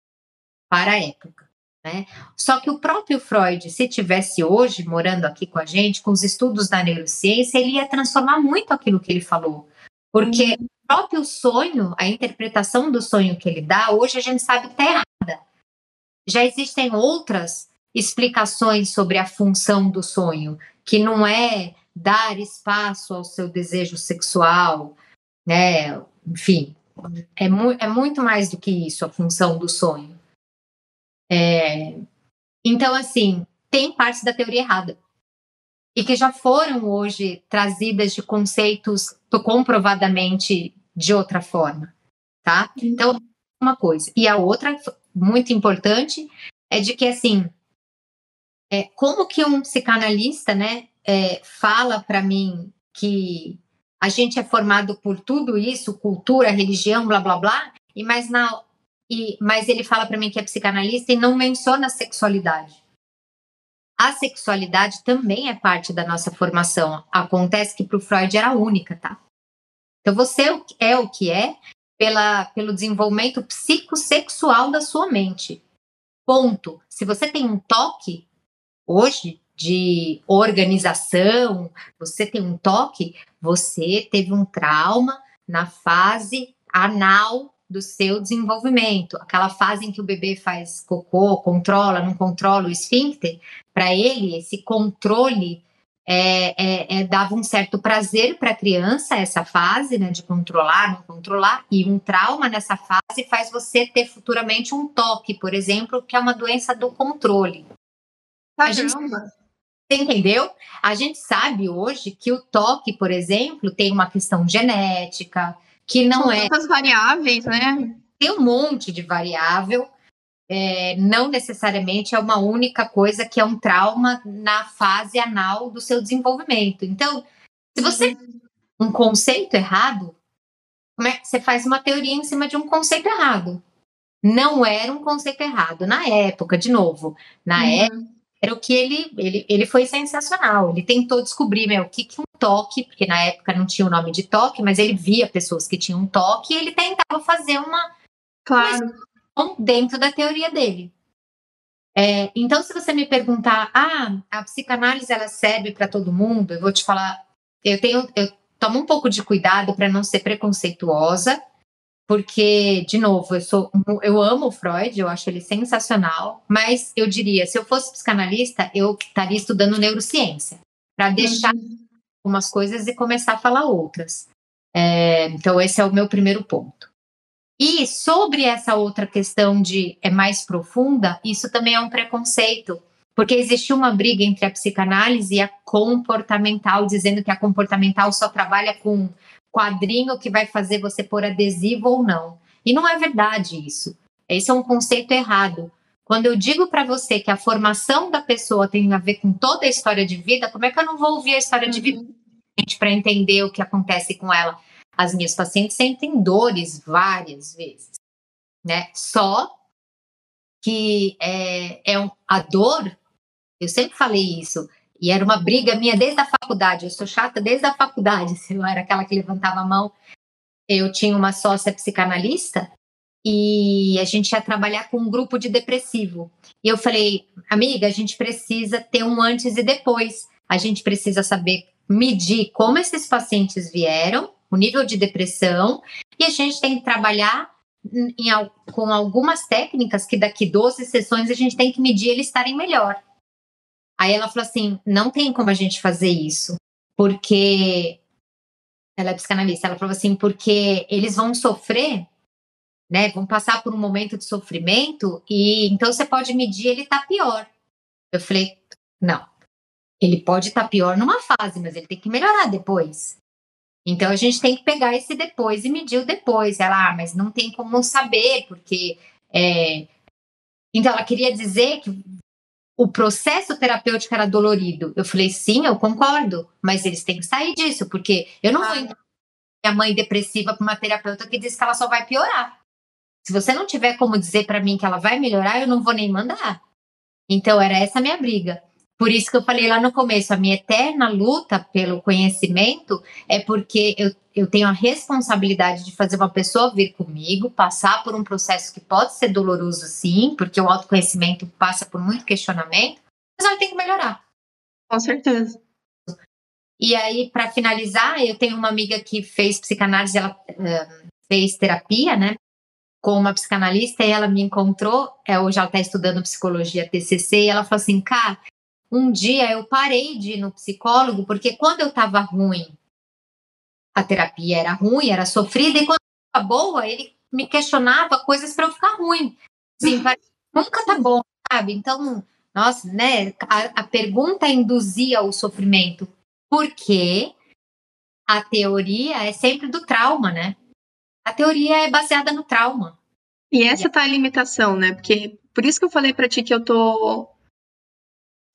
para a época. Né? Só que o próprio Freud, se tivesse hoje morando aqui com a gente, com os estudos da neurociência, ele ia transformar muito aquilo que ele falou. Porque uhum. o próprio sonho, a interpretação do sonho que ele dá, hoje a gente sabe que está. Já existem outras explicações sobre a função do sonho, que não é dar espaço ao seu desejo sexual, né? Enfim, é, mu é muito mais do que isso a função do sonho. É, então, assim, tem partes da teoria errada. E que já foram hoje trazidas de conceitos comprovadamente de outra forma, tá? Então, uma coisa. E a outra, muito importante, é de que, assim, é, como que um psicanalista, né, é, fala para mim que a gente é formado por tudo isso, cultura, religião, blá, blá, blá, e mas na, e, mas ele fala para mim que é psicanalista e não menciona a sexualidade. A sexualidade também é parte da nossa formação. Acontece que para o Freud era única, tá? Então você é o que é pela, pelo desenvolvimento psicossexual da sua mente. Ponto. Se você tem um toque hoje de organização, você tem um toque, você teve um trauma na fase anal do seu desenvolvimento. Aquela fase em que o bebê faz cocô, controla, não controla o esfíncter, para ele, esse controle é, é, é, dava um certo prazer para a criança, essa fase né, de controlar, não controlar, e um trauma nessa fase faz você ter futuramente um toque, por exemplo, que é uma doença do controle. A gente, você entendeu? A gente sabe hoje que o toque, por exemplo, tem uma questão genética, que não São é. Muitas variáveis, né? Tem um monte de variável. É, não necessariamente é uma única coisa que é um trauma na fase anal do seu desenvolvimento. Então, se você uhum. um conceito errado, como é, você faz uma teoria em cima de um conceito errado. Não era um conceito errado na época, de novo. Na uhum. época era o que ele, ele, ele foi sensacional. Ele tentou descobrir meu, o que, que um toque, porque na época não tinha o nome de toque, mas ele via pessoas que tinham toque e ele tentava fazer uma claro. Dentro da teoria dele. É, então, se você me perguntar, ah, a psicanálise ela serve para todo mundo, eu vou te falar, eu tenho, eu tomo um pouco de cuidado para não ser preconceituosa, porque, de novo, eu sou eu amo o Freud, eu acho ele sensacional, mas eu diria, se eu fosse psicanalista, eu estaria estudando neurociência, para deixar uhum. algumas coisas e começar a falar outras. É, então, esse é o meu primeiro ponto. E sobre essa outra questão de é mais profunda, isso também é um preconceito, porque existe uma briga entre a psicanálise e a comportamental, dizendo que a comportamental só trabalha com quadrinho que vai fazer você pôr adesivo ou não. E não é verdade isso. Esse é um conceito errado. Quando eu digo para você que a formação da pessoa tem a ver com toda a história de vida, como é que eu não vou ouvir a história de vida uhum. para entender o que acontece com ela? As minhas pacientes sentem dores várias vezes, né? Só que é, é um, a dor, eu sempre falei isso, e era uma briga minha desde a faculdade. Eu sou chata desde a faculdade. Eu era aquela que levantava a mão. Eu tinha uma sócia psicanalista e a gente ia trabalhar com um grupo de depressivo. E eu falei, amiga, a gente precisa ter um antes e depois. A gente precisa saber medir como esses pacientes vieram, o nível de depressão, e a gente tem que trabalhar em, com algumas técnicas que daqui 12 sessões a gente tem que medir eles estarem melhor. Aí ela falou assim: não tem como a gente fazer isso, porque ela é psicanalista. Ela falou assim: porque eles vão sofrer, né? Vão passar por um momento de sofrimento e então você pode medir ele tá pior. Eu falei: não, ele pode estar tá pior numa fase, mas ele tem que melhorar depois. Então a gente tem que pegar esse depois e medir o depois. Ela, ah, mas não tem como saber, porque. É... Então ela queria dizer que o processo terapêutico era dolorido. Eu falei, sim, eu concordo, mas eles têm que sair disso, porque eu não ah. vou minha mãe depressiva para uma terapeuta que diz que ela só vai piorar. Se você não tiver como dizer para mim que ela vai melhorar, eu não vou nem mandar. Então era essa a minha briga. Por isso que eu falei lá no começo, a minha eterna luta pelo conhecimento é porque eu, eu tenho a responsabilidade de fazer uma pessoa vir comigo, passar por um processo que pode ser doloroso sim, porque o autoconhecimento passa por muito questionamento, mas ela tem que melhorar. Com certeza. E aí, para finalizar, eu tenho uma amiga que fez psicanálise, ela uh, fez terapia, né? Com uma psicanalista, e ela me encontrou, é, hoje ela está estudando psicologia TCC, e ela falou assim: cara, um dia eu parei de ir no psicólogo, porque quando eu estava ruim, a terapia era ruim, era sofrida, e quando estava boa, ele me questionava coisas para eu ficar ruim. Assim, nunca tá bom, sabe? Então, nossa, né? A, a pergunta induzia o sofrimento, porque a teoria é sempre do trauma, né? A teoria é baseada no trauma. E essa tá a limitação, né? Porque por isso que eu falei para ti que eu tô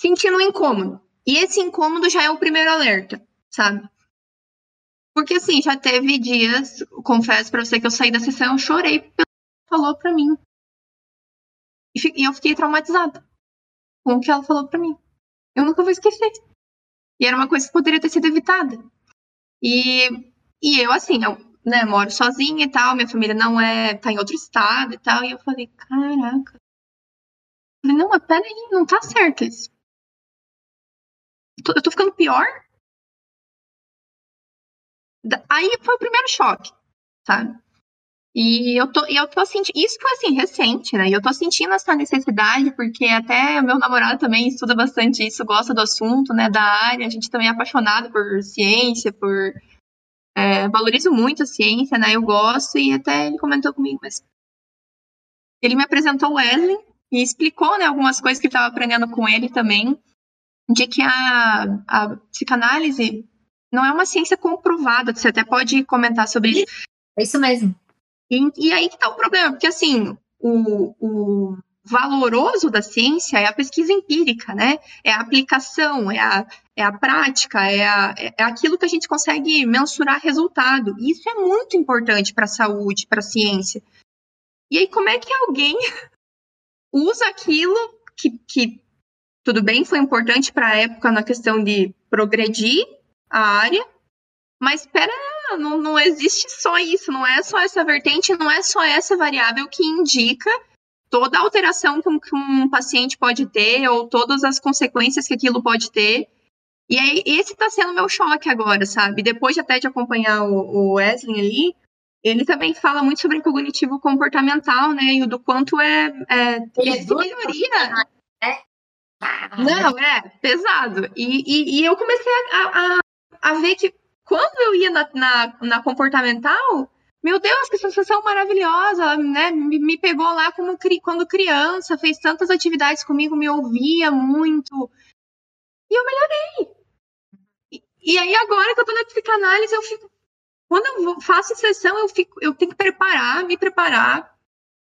sentindo um incômodo. E esse incômodo já é o primeiro alerta, sabe? Porque assim, já teve dias, confesso para você que eu saí da sessão, eu chorei porque falou para mim. E eu fiquei traumatizada com o que ela falou para mim. Eu nunca vou esquecer. E era uma coisa que poderia ter sido evitada. E, e eu, assim, eu né, moro sozinha e tal, minha família não é, tá em outro estado e tal. E eu falei, caraca. Eu falei, não, mas peraí, não tá certo isso eu tô ficando pior. Aí foi o primeiro choque, sabe? E eu tô, eu tô sentindo. Isso foi assim, recente, né? E eu tô sentindo essa necessidade, porque até o meu namorado também estuda bastante isso, gosta do assunto, né? Da área. A gente também é apaixonado por ciência, por. É, valorizo muito a ciência, né? Eu gosto, e até ele comentou comigo, mas. Ele me apresentou o Wesley e explicou, né, algumas coisas que eu estava aprendendo com ele também de que a, a psicanálise não é uma ciência comprovada, você até pode comentar sobre isso. É isso mesmo. E, e aí que está o problema, porque assim, o, o valoroso da ciência é a pesquisa empírica, né? É a aplicação, é a, é a prática, é, a, é aquilo que a gente consegue mensurar resultado. E isso é muito importante para a saúde, para a ciência. E aí, como é que alguém usa aquilo que, que tudo bem, foi importante para a época na questão de progredir a área, mas espera, não, não existe só isso, não é só essa vertente, não é só essa variável que indica toda a alteração que um paciente pode ter ou todas as consequências que aquilo pode ter. E aí, esse está sendo o meu choque agora, sabe? Depois de até de acompanhar o, o Wesley ali, ele também fala muito sobre cognitivo comportamental, né? E do quanto é, é, é melhoria. É, não, é pesado. E, e, e eu comecei a, a, a, ver que quando eu ia na, na, na, comportamental, meu Deus, que sensação maravilhosa, né? Me, me pegou lá como quando criança, fez tantas atividades comigo, me ouvia muito. E eu melhorei. E, e aí, agora que eu tô na psicanálise, eu fico. Quando eu faço sessão, eu, fico, eu tenho que preparar, me preparar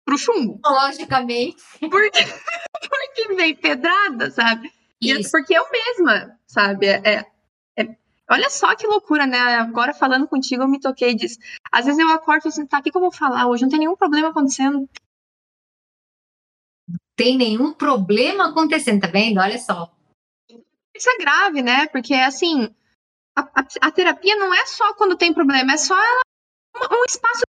pro chumbo. Logicamente. Porque, porque vem pedrada, sabe? E porque eu mesma, sabe? É, é, olha só que loucura, né? Agora falando contigo, eu me toquei disso. Às vezes eu acordo assim, tá, o que, que eu vou falar hoje? Não tem nenhum problema acontecendo. Não tem nenhum problema acontecendo, tá vendo? Olha só. Isso é grave, né? Porque, assim, a, a, a terapia não é só quando tem problema, é só um, um espaço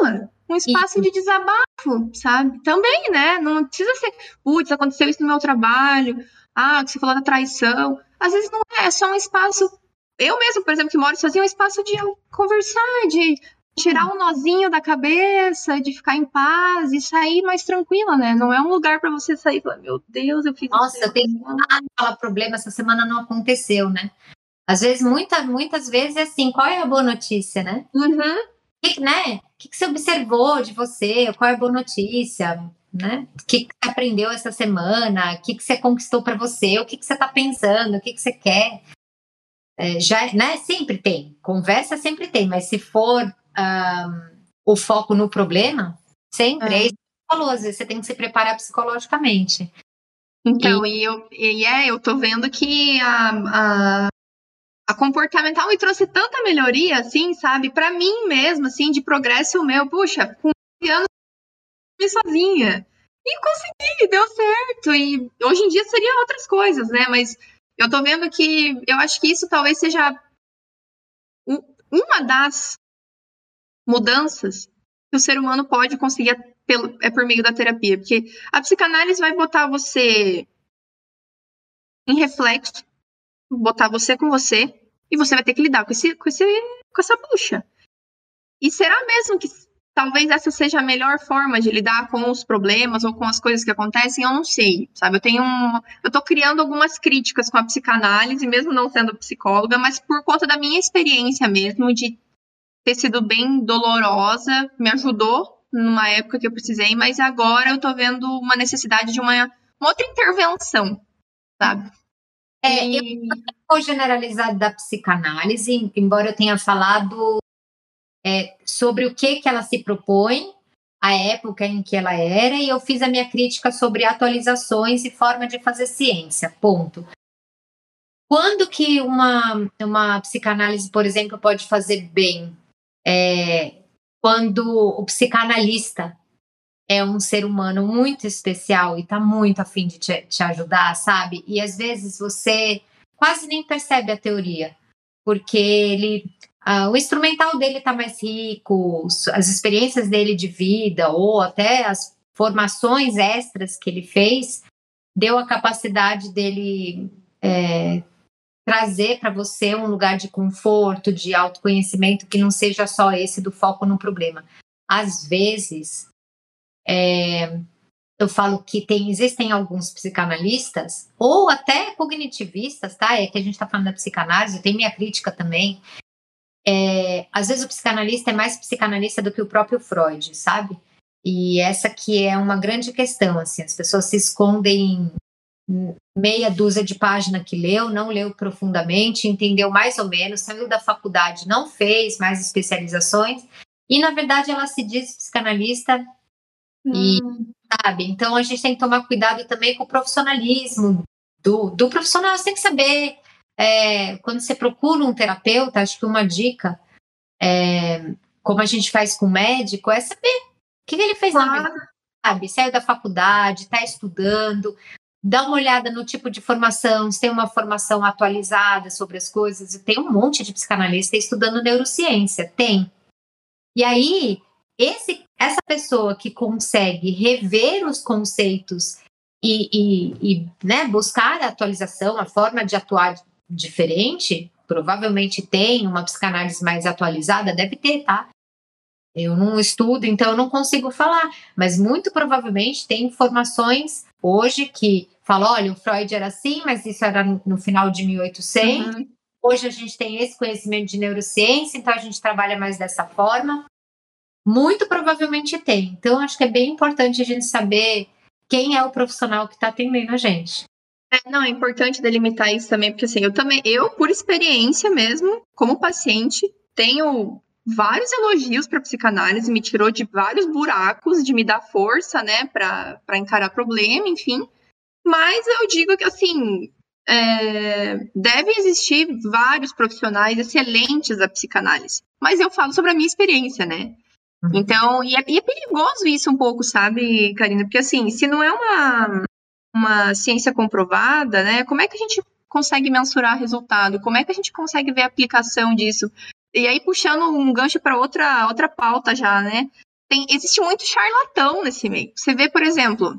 dela um espaço de desabafo, sabe? Também, né? Não precisa ser, putz, aconteceu isso no meu trabalho, ah, que você falou da traição. Às vezes não é, é só um espaço. Eu mesmo, por exemplo, que moro sozinho, é um espaço de conversar, de tirar um nozinho da cabeça, de ficar em paz e sair mais tranquila, né? Não é um lugar para você sair e falar, meu Deus, eu fiz Nossa, eu tenho falar problema, essa semana não aconteceu, né? Às vezes, muita, muitas vezes é assim, qual é a boa notícia, né? Uhum que, né? O que, que você observou de você? Qual é a boa notícia? Né? O que, que você aprendeu essa semana? O que, que você conquistou para você? O que, que você está pensando? O que, que você quer? É, já, né? Sempre tem. Conversa sempre tem, mas se for um, o foco no problema, sempre. É. é isso que falou, às vezes você tem que se preparar psicologicamente. Então, e, e eu, e é, eu tô vendo que a, a, a comportamental me trouxe tanta melhoria, assim, sabe? Para mim mesmo, assim, de progresso meu. Puxa, com anos sozinha. E consegui, deu certo. E hoje em dia seria outras coisas, né? Mas eu tô vendo que eu acho que isso talvez seja uma das mudanças que o ser humano pode conseguir pelo, é por meio da terapia. Porque a psicanálise vai botar você em reflexo, botar você com você, e você vai ter que lidar com, esse, com, esse, com essa bucha. E será mesmo que talvez essa seja a melhor forma de lidar com os problemas ou com as coisas que acontecem? Eu não sei, sabe? Eu tenho um, eu tô criando algumas críticas com a psicanálise, mesmo não sendo psicóloga, mas por conta da minha experiência mesmo de ter sido bem dolorosa, me ajudou numa época que eu precisei, mas agora eu tô vendo uma necessidade de uma, uma outra intervenção, sabe? É, e... eu não vou generalizar da psicanálise, embora eu tenha falado é, sobre o que, que ela se propõe, a época em que ela era, e eu fiz a minha crítica sobre atualizações e forma de fazer ciência, ponto. Quando que uma, uma psicanálise, por exemplo, pode fazer bem? É, quando o psicanalista é um ser humano muito especial e está muito afim de te, te, ajudar, sabe? E às vezes você quase nem percebe a teoria, porque ele. Uh, o instrumental dele está mais rico, as experiências dele de vida, ou até as formações extras que ele fez, deu a capacidade dele é, trazer para você um lugar de conforto, de autoconhecimento que não seja só esse do foco no problema. Às vezes, é, eu falo que tem, existem alguns psicanalistas, ou até cognitivistas, tá? É que a gente está falando da psicanálise, tem minha crítica também. É, às vezes o psicanalista é mais psicanalista do que o próprio Freud, sabe? E essa que é uma grande questão, assim, as pessoas se escondem meia dúzia de página que leu, não leu profundamente, entendeu mais ou menos, saiu da faculdade, não fez mais especializações, e na verdade ela se diz psicanalista. E sabe, então a gente tem que tomar cuidado também com o profissionalismo do, do profissional, você tem que saber é, quando você procura um terapeuta, acho que uma dica é, como a gente faz com o médico, é saber o que, que ele fez claro. na vida, sabe? Saiu da faculdade, está estudando, dá uma olhada no tipo de formação, se tem uma formação atualizada sobre as coisas. Tem um monte de psicanalista estudando neurociência, tem. E aí, esse, essa pessoa que consegue rever os conceitos e, e, e né, buscar a atualização, a forma de atuar diferente, provavelmente tem uma psicanálise mais atualizada, deve ter, tá? Eu não estudo, então eu não consigo falar, mas muito provavelmente tem informações hoje que falam, olha, o Freud era assim, mas isso era no final de 1800. Uhum. Hoje a gente tem esse conhecimento de neurociência, então a gente trabalha mais dessa forma. Muito provavelmente tem. Então acho que é bem importante a gente saber quem é o profissional que está atendendo a gente. É, não, é importante delimitar isso também, porque assim, eu também, eu, por experiência mesmo, como paciente, tenho vários elogios para psicanálise, me tirou de vários buracos, de me dar força, né, para encarar problema, enfim. Mas eu digo que, assim, é, deve existir vários profissionais excelentes da psicanálise. Mas eu falo sobre a minha experiência, né? Uhum. Então, e é, e é perigoso isso um pouco, sabe, Karina? Porque, assim, se não é uma, uma ciência comprovada, né, como é que a gente consegue mensurar resultado? Como é que a gente consegue ver a aplicação disso? E aí, puxando um gancho para outra, outra pauta já, né? Tem, existe muito charlatão nesse meio. Você vê, por exemplo,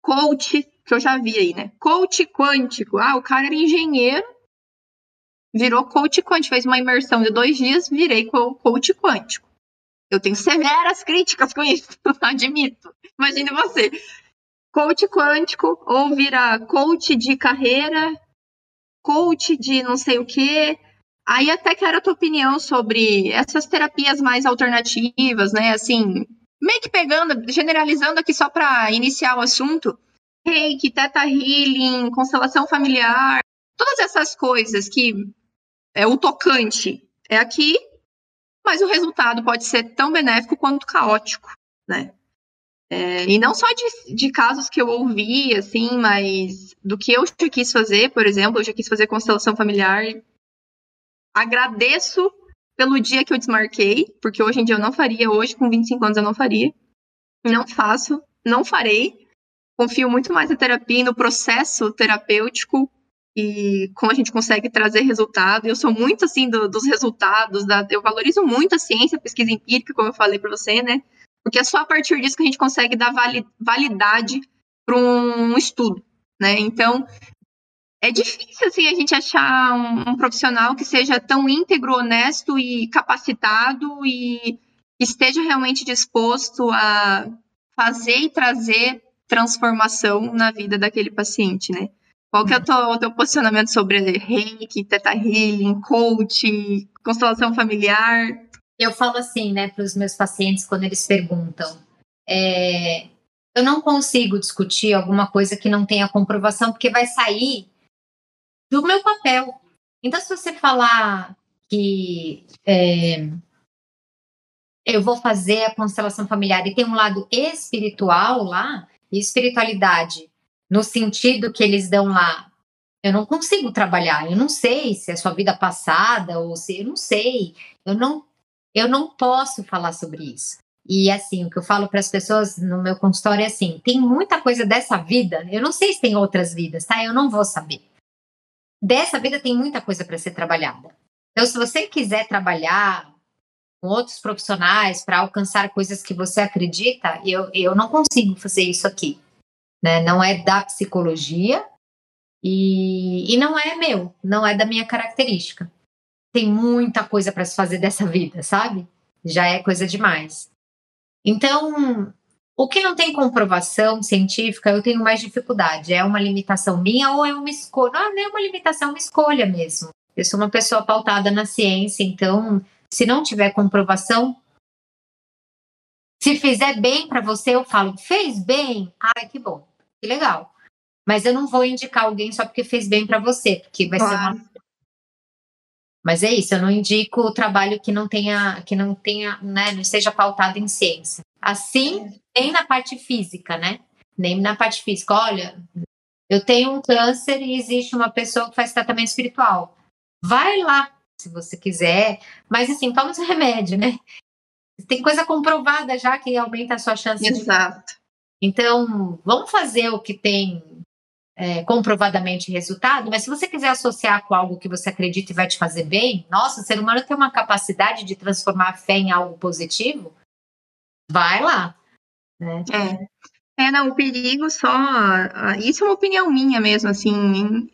coach, que eu já vi aí, né? Coach quântico. Ah, o cara era engenheiro, virou coach quântico, fez uma imersão de dois dias, virei coach quântico. Eu tenho severas críticas com isso, admito. Imagine você. Coach quântico, ou vira coach de carreira, coach de não sei o quê, Aí até quero a tua opinião sobre essas terapias mais alternativas, né? Assim, meio que pegando, generalizando aqui só para iniciar o assunto. Reiki, Teta Healing, constelação familiar, todas essas coisas que é o tocante é aqui, mas o resultado pode ser tão benéfico quanto caótico, né? É, e não só de, de, casos que eu ouvi, assim, mas do que eu já quis fazer, por exemplo, eu já quis fazer constelação familiar Agradeço pelo dia que eu desmarquei, porque hoje em dia eu não faria, hoje com 25 anos eu não faria. Não faço, não farei. Confio muito mais na terapia e no processo terapêutico e como a gente consegue trazer resultado. Eu sou muito assim do, dos resultados, da, eu valorizo muito a ciência, a pesquisa empírica, como eu falei para você, né? Porque é só a partir disso que a gente consegue dar validade para um estudo, né? Então, é difícil assim a gente achar um, um, profissional que seja tão íntegro, honesto e capacitado e esteja realmente disposto a fazer e trazer transformação na vida daquele paciente, né? Qual que é o teu, teu posicionamento sobre reiki, teta healing, coach, constelação familiar? Eu falo assim, né, para os meus pacientes quando eles perguntam, é, eu não consigo discutir alguma coisa que não tenha comprovação, porque vai sair do meu papel. Então, se você falar que é, eu vou fazer a constelação familiar e tem um lado espiritual lá, e espiritualidade, no sentido que eles dão lá, eu não consigo trabalhar, eu não sei se é sua vida passada ou se eu não sei, eu não eu não posso falar sobre isso. E assim, o que eu falo para as pessoas no meu consultório é assim: tem muita coisa dessa vida, eu não sei se tem outras vidas, tá? Eu não vou saber dessa vida tem muita coisa para ser trabalhada. Então, se você quiser trabalhar com outros profissionais para alcançar coisas que você acredita, eu, eu não consigo fazer isso aqui. Né? Não é da psicologia e, e não é meu, não é da minha característica. Tem muita coisa para se fazer dessa vida, sabe? Já é coisa demais. Então, o que não tem comprovação científica, eu tenho mais dificuldade. É uma limitação minha ou é uma escolha? Não, não é uma limitação, é uma escolha mesmo. Eu sou uma pessoa pautada na ciência, então, se não tiver comprovação, se fizer bem para você, eu falo, fez bem? Ai, que bom, que legal. Mas eu não vou indicar alguém só porque fez bem para você, porque vai claro. ser uma mas é isso, eu não indico o trabalho que não tenha, que não tenha, né, não esteja pautado em ciência. Assim, nem na parte física, né? Nem na parte física. Olha, eu tenho um câncer e existe uma pessoa que faz tratamento espiritual. Vai lá, se você quiser, mas assim, toma seu remédio, né? Tem coisa comprovada já que aumenta a sua chance. Exato. De... Então, vamos fazer o que tem é, comprovadamente resultado, mas se você quiser associar com algo que você acredita e vai te fazer bem, nossa, o ser humano tem uma capacidade de transformar a fé em algo positivo, vai lá. Né? É. é, não, o perigo só. Isso é uma opinião minha mesmo, assim.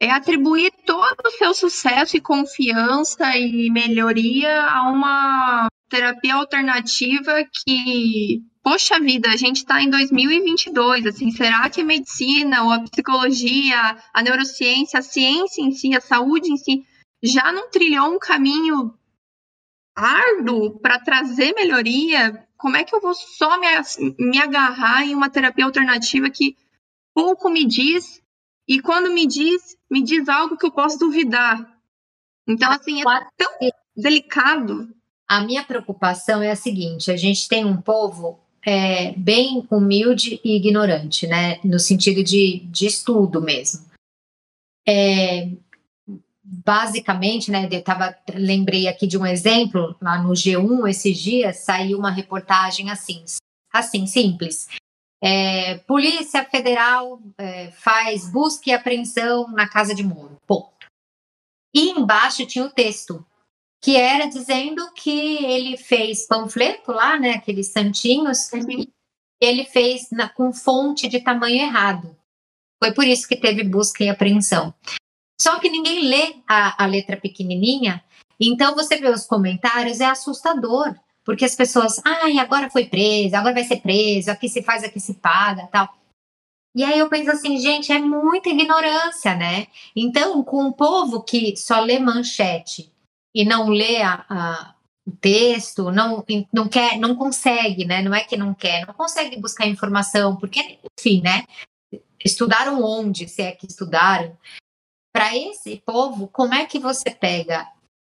É atribuir todo o seu sucesso e confiança e melhoria a uma terapia alternativa que poxa vida, a gente está em 2022, assim, será que a medicina ou a psicologia, a neurociência, a ciência em si, a saúde em si, já não trilhou um caminho árduo para trazer melhoria? Como é que eu vou só me, me agarrar em uma terapia alternativa que pouco me diz e quando me diz, me diz algo que eu posso duvidar? Então, assim, é tão delicado. A minha preocupação é a seguinte: a gente tem um povo é, bem humilde e ignorante, né? No sentido de, de estudo mesmo. É, basicamente, né? Eu tava, lembrei aqui de um exemplo, lá no G1 esses dias saiu uma reportagem assim, assim, simples. É, Polícia Federal é, faz busca e apreensão na casa de Moro. Ponto. E embaixo tinha o texto que era dizendo que ele fez panfleto lá, né, aqueles santinhos, uhum. ele fez na, com fonte de tamanho errado. Foi por isso que teve busca e apreensão. Só que ninguém lê a, a letra pequenininha, então você vê os comentários, é assustador, porque as pessoas, ai, agora foi preso, agora vai ser preso, aqui se faz, aqui se paga, tal. E aí eu penso assim, gente, é muita ignorância, né? Então, com um povo que só lê manchete e não lê a, a, o texto, não, não quer, não consegue, né? Não é que não quer, não consegue buscar informação, porque, enfim, né? Estudaram onde, se é que estudaram. Para esse povo, como é que você pega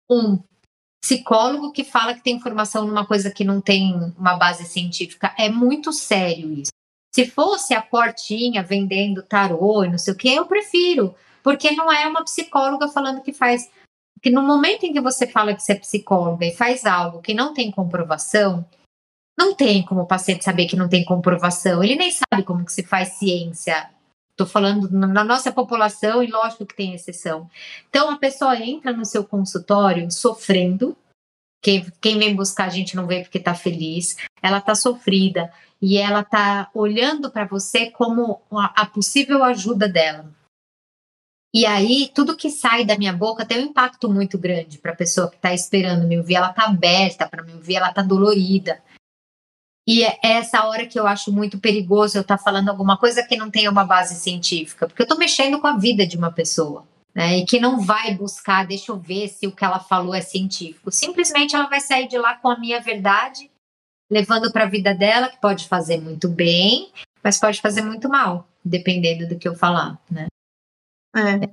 um psicólogo que fala que tem informação numa coisa que não tem uma base científica? É muito sério isso. Se fosse a portinha vendendo tarô e não sei o que, eu prefiro, porque não é uma psicóloga falando que faz que no momento em que você fala que você é psicóloga e faz algo que não tem comprovação, não tem como o paciente saber que não tem comprovação, ele nem sabe como que se faz ciência. Estou falando na nossa população e lógico que tem exceção. Então a pessoa entra no seu consultório sofrendo, quem, quem vem buscar a gente não vê porque está feliz, ela está sofrida e ela está olhando para você como a, a possível ajuda dela. E aí, tudo que sai da minha boca tem um impacto muito grande para a pessoa que está esperando me ouvir. Ela está aberta para me ouvir, ela está dolorida. E é essa hora que eu acho muito perigoso eu estar tá falando alguma coisa que não tenha uma base científica, porque eu estou mexendo com a vida de uma pessoa, né? E que não vai buscar, deixa eu ver se o que ela falou é científico. Simplesmente ela vai sair de lá com a minha verdade, levando para a vida dela, que pode fazer muito bem, mas pode fazer muito mal, dependendo do que eu falar, né? É.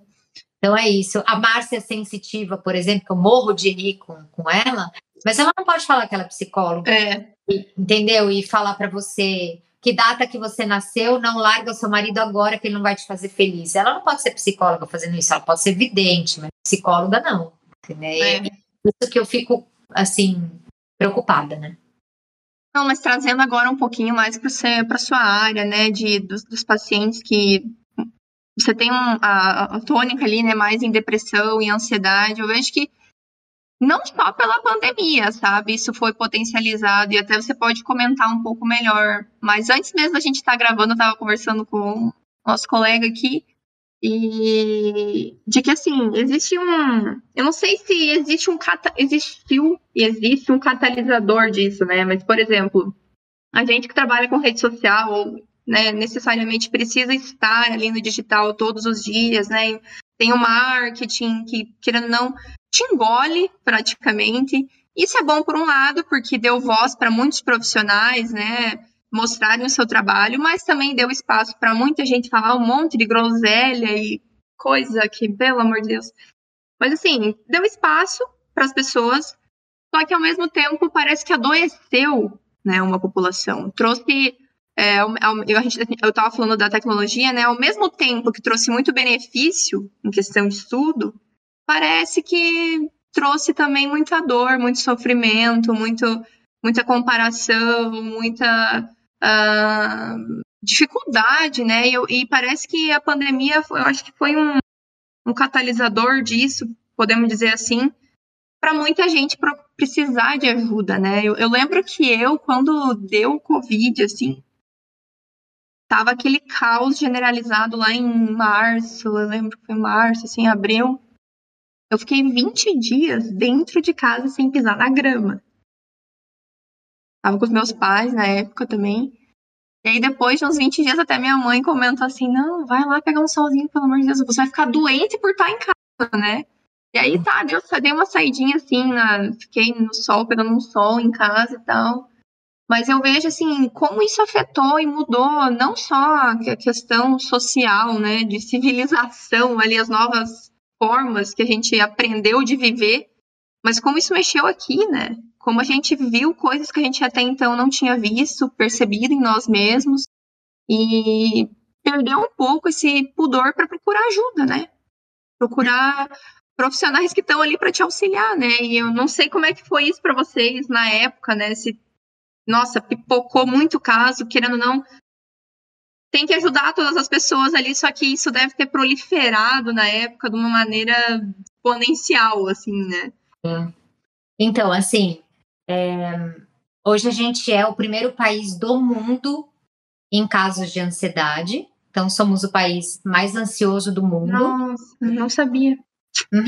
Então é isso. A Márcia sensitiva, por exemplo, que eu morro de rir com, com ela, mas ela não pode falar que ela é psicóloga. É entendeu? E falar para você que data que você nasceu, não larga o seu marido agora que ele não vai te fazer feliz. Ela não pode ser psicóloga fazendo isso, ela pode ser vidente, mas psicóloga não. Entendeu? É. Isso que eu fico, assim, preocupada, né? Não, mas trazendo agora um pouquinho mais para sua área, né, de, dos, dos pacientes que você tem um, a, a tônica ali, né, mais em depressão e ansiedade, eu vejo que não só pela pandemia, sabe? Isso foi potencializado e até você pode comentar um pouco melhor. Mas antes mesmo da gente estar tá gravando, eu estava conversando com nosso colega aqui e de que assim existe um, eu não sei se existe um existiu e existe um catalisador disso, né? Mas por exemplo, a gente que trabalha com rede social ou né, necessariamente precisa estar ali no digital todos os dias, né? Tem o marketing que, querendo não, te engole praticamente. Isso é bom por um lado, porque deu voz para muitos profissionais, né? Mostrarem o seu trabalho, mas também deu espaço para muita gente falar um monte de groselha e coisa que, pelo amor de Deus. Mas assim, deu espaço para as pessoas, só que ao mesmo tempo parece que adoeceu né, uma população. Trouxe. É, eu estava falando da tecnologia, né? Ao mesmo tempo que trouxe muito benefício em questão de estudo, parece que trouxe também muita dor, muito sofrimento, muito, muita comparação, muita uh, dificuldade, né? E, e, parece que a pandemia, eu acho que foi um, um catalisador disso, podemos dizer assim, para muita gente precisar de ajuda, né? Eu, eu, lembro que eu, quando deu o Covid, assim, tava aquele caos generalizado lá em março, eu lembro que foi março, assim, abril. Eu fiquei 20 dias dentro de casa sem pisar na grama. Tava com os meus pais na época também. E aí, depois de uns 20 dias, até minha mãe comentou assim: não, vai lá pegar um solzinho, pelo amor de Deus, você vai ficar doente por estar em casa, né? E aí tá, deu, dei uma saidinha assim, na, fiquei no sol, pegando um sol em casa e tal. Mas eu vejo assim, como isso afetou e mudou não só a questão social, né, de civilização, ali as novas formas que a gente aprendeu de viver, mas como isso mexeu aqui, né? Como a gente viu coisas que a gente até então não tinha visto, percebido em nós mesmos e perdeu um pouco esse pudor para procurar ajuda, né? Procurar profissionais que estão ali para te auxiliar, né? E eu não sei como é que foi isso para vocês na época, né? Se nossa, pipocou muito caso, querendo ou não, tem que ajudar todas as pessoas ali, só que isso deve ter proliferado na época de uma maneira exponencial, assim, né? Então, assim, é... hoje a gente é o primeiro país do mundo em casos de ansiedade. Então, somos o país mais ansioso do mundo. Nossa, não sabia. Uhum.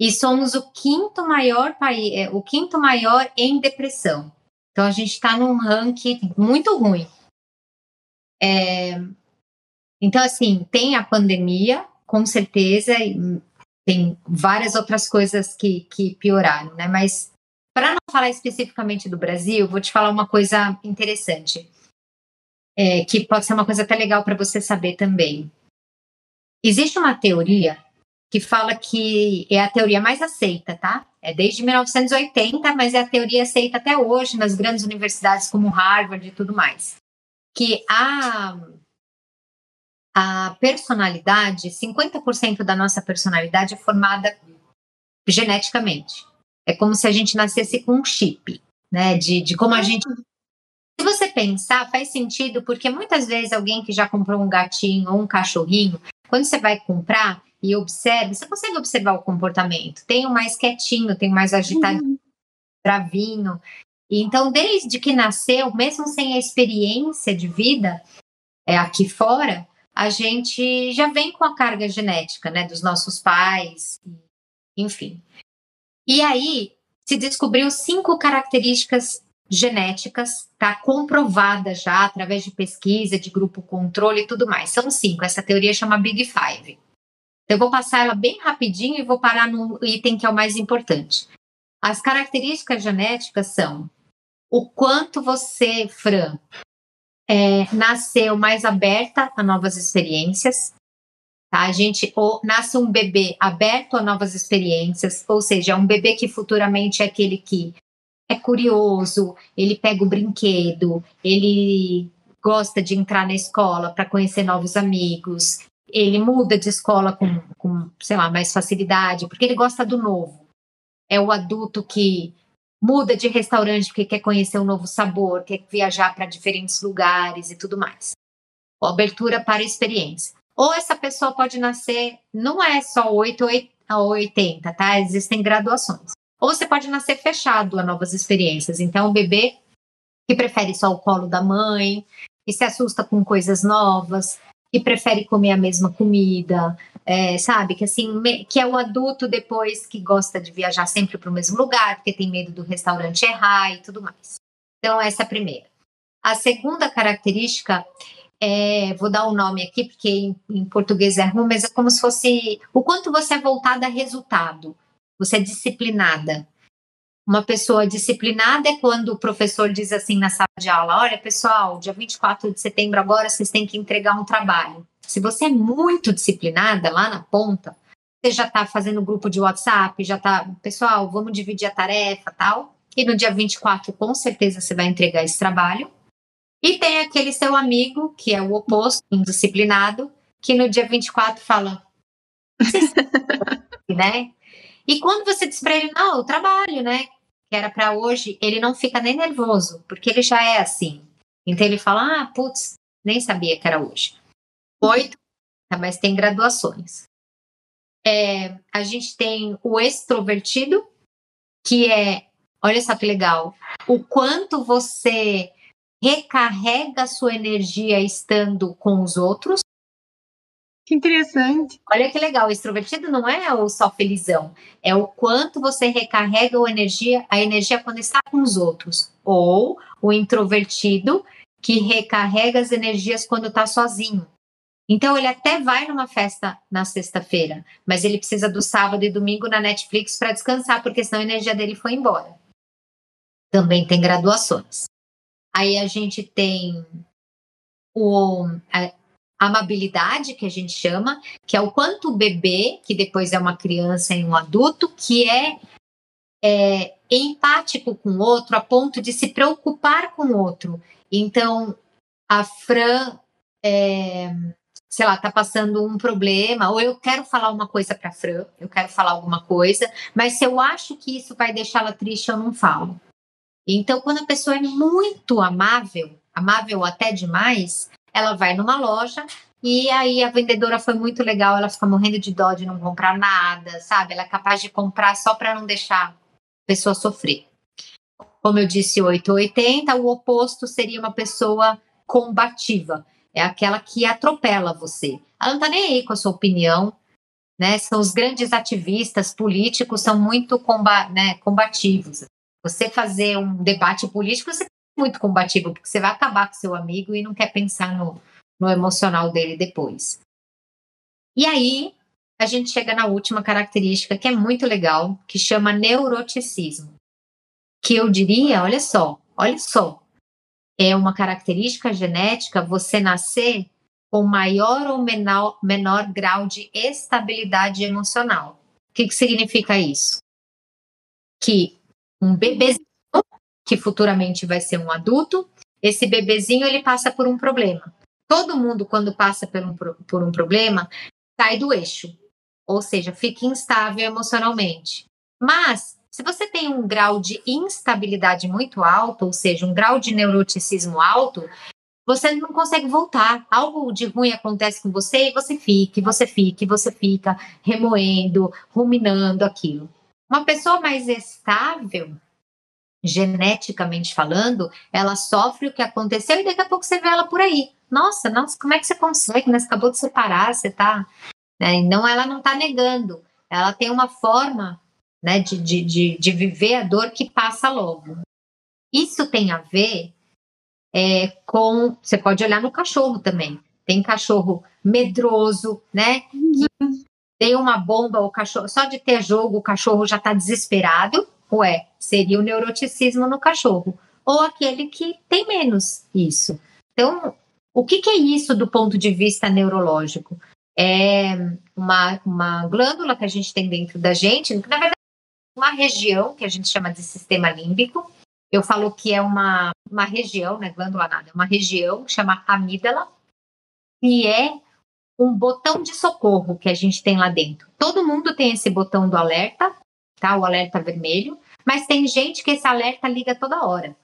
E somos o quinto maior país, é, o quinto maior em depressão. Então, a gente está num ranking muito ruim. É, então, assim, tem a pandemia, com certeza, tem várias outras coisas que, que pioraram, né? Mas para não falar especificamente do Brasil, vou te falar uma coisa interessante, é, que pode ser uma coisa até legal para você saber também. Existe uma teoria que fala que é a teoria mais aceita, tá? É desde 1980, mas é a teoria aceita até hoje nas grandes universidades como Harvard e tudo mais que a, a personalidade, 50% da nossa personalidade é formada geneticamente. É como se a gente nascesse com um chip, né? De, de como a gente Se você pensar, faz sentido, porque muitas vezes alguém que já comprou um gatinho ou um cachorrinho, quando você vai comprar e observa, você consegue observar o comportamento. Tem o mais quietinho, tem o mais agitado, uhum. bravinho. Então, desde que nasceu, mesmo sem a experiência de vida é, aqui fora, a gente já vem com a carga genética, né, dos nossos pais, enfim. E aí se descobriu cinco características genéticas, tá comprovada já através de pesquisa, de grupo controle e tudo mais. São cinco. Essa teoria chama Big Five. Eu vou passar ela bem rapidinho e vou parar no item que é o mais importante. As características genéticas são o quanto você, Fran, é, nasceu mais aberta a novas experiências. Tá? A gente ou nasce um bebê aberto a novas experiências, ou seja, é um bebê que futuramente é aquele que é curioso, ele pega o brinquedo, ele gosta de entrar na escola para conhecer novos amigos, ele muda de escola com, com, sei lá, mais facilidade, porque ele gosta do novo. É o adulto que muda de restaurante porque quer conhecer um novo sabor, quer viajar para diferentes lugares e tudo mais. Ou abertura para experiência. Ou essa pessoa pode nascer, não é só 8 ou 80, tá? Existem graduações. Ou você pode nascer fechado a novas experiências. Então, o bebê que prefere só o colo da mãe, que se assusta com coisas novas, que prefere comer a mesma comida, é, sabe? Que assim, que é o adulto depois que gosta de viajar sempre para o mesmo lugar, porque tem medo do restaurante errar e tudo mais. Então, essa é a primeira. A segunda característica é, vou dar o um nome aqui, porque em, em, português é ruim, mas é como se fosse o quanto você é voltada a resultado você é disciplinada. Uma pessoa disciplinada é quando o professor diz assim na sala de aula: olha, pessoal, dia 24 de setembro agora vocês têm que entregar um trabalho. Se você é muito disciplinada lá na ponta, você já está fazendo grupo de WhatsApp, já está, pessoal, vamos dividir a tarefa tal. E no dia 24, com certeza, você vai entregar esse trabalho. E tem aquele seu amigo, que é o oposto, indisciplinado, que no dia 24 fala. né? E quando você diz para ele, não, o trabalho, né? Que era para hoje, ele não fica nem nervoso, porque ele já é assim. Então ele fala, ah, putz, nem sabia que era hoje. Oito, tá, mas tem graduações. É, a gente tem o extrovertido, que é, olha só que legal, o quanto você recarrega a sua energia estando com os outros. Que interessante. Olha que legal, o extrovertido não é o só felizão, é o quanto você recarrega a energia, a energia quando está com os outros. Ou o introvertido que recarrega as energias quando está sozinho. Então ele até vai numa festa na sexta-feira, mas ele precisa do sábado e domingo na Netflix para descansar, porque senão a energia dele foi embora. Também tem graduações. Aí a gente tem o, amabilidade, que a gente chama, que é o quanto o bebê, que depois é uma criança e um adulto, que é, é empático com o outro a ponto de se preocupar com o outro. Então, a Fran, é, sei lá, tá passando um problema, ou eu quero falar uma coisa para Fran, eu quero falar alguma coisa, mas se eu acho que isso vai deixá-la triste, eu não falo. Então, quando a pessoa é muito amável, amável até demais, ela vai numa loja e aí a vendedora foi muito legal, ela fica morrendo de dó de não comprar nada, sabe? Ela é capaz de comprar só para não deixar a pessoa sofrer. Como eu disse, 880, o oposto seria uma pessoa combativa. É aquela que atropela você. Ela não tá nem aí com a sua opinião, né? São os grandes ativistas políticos, são muito comba né, combativos. Você fazer um debate político, você muito combativo, porque você vai acabar com seu amigo e não quer pensar no, no emocional dele depois. E aí, a gente chega na última característica que é muito legal, que chama neuroticismo. Que eu diria, olha só, olha só, é uma característica genética você nascer com maior ou menor, menor grau de estabilidade emocional. O que, que significa isso? Que um bebezinho que futuramente vai ser um adulto, esse bebezinho ele passa por um problema. Todo mundo, quando passa por um, por um problema, sai do eixo, ou seja, fica instável emocionalmente. Mas Se você tem um grau de instabilidade muito alto, ou seja, um grau de neuroticismo alto, você não consegue voltar. Algo de ruim acontece com você e você fica, você fica, você fica remoendo, ruminando aquilo. Uma pessoa mais estável, geneticamente falando, ela sofre o que aconteceu e daqui a pouco você vê ela por aí. Nossa, nossa, como é que você consegue? Né? Você acabou de separar, você tá. Né? Não, ela não tá negando. Ela tem uma forma né, de, de, de, de viver a dor que passa logo. Isso tem a ver é, com. Você pode olhar no cachorro também. Tem cachorro medroso, né? Que tem uma bomba, o cachorro. Só de ter jogo, o cachorro já está desesperado. Ué, seria o neuroticismo no cachorro. Ou aquele que tem menos isso. Então, o que, que é isso do ponto de vista neurológico? É uma, uma glândula que a gente tem dentro da gente, na verdade, uma região que a gente chama de sistema límbico. Eu falo que é uma, uma região, né, glândula nada, é uma região que chama amígdala, que é um botão de socorro que a gente tem lá dentro. Todo mundo tem esse botão do alerta, tá? O alerta vermelho, mas tem gente que esse alerta liga toda hora.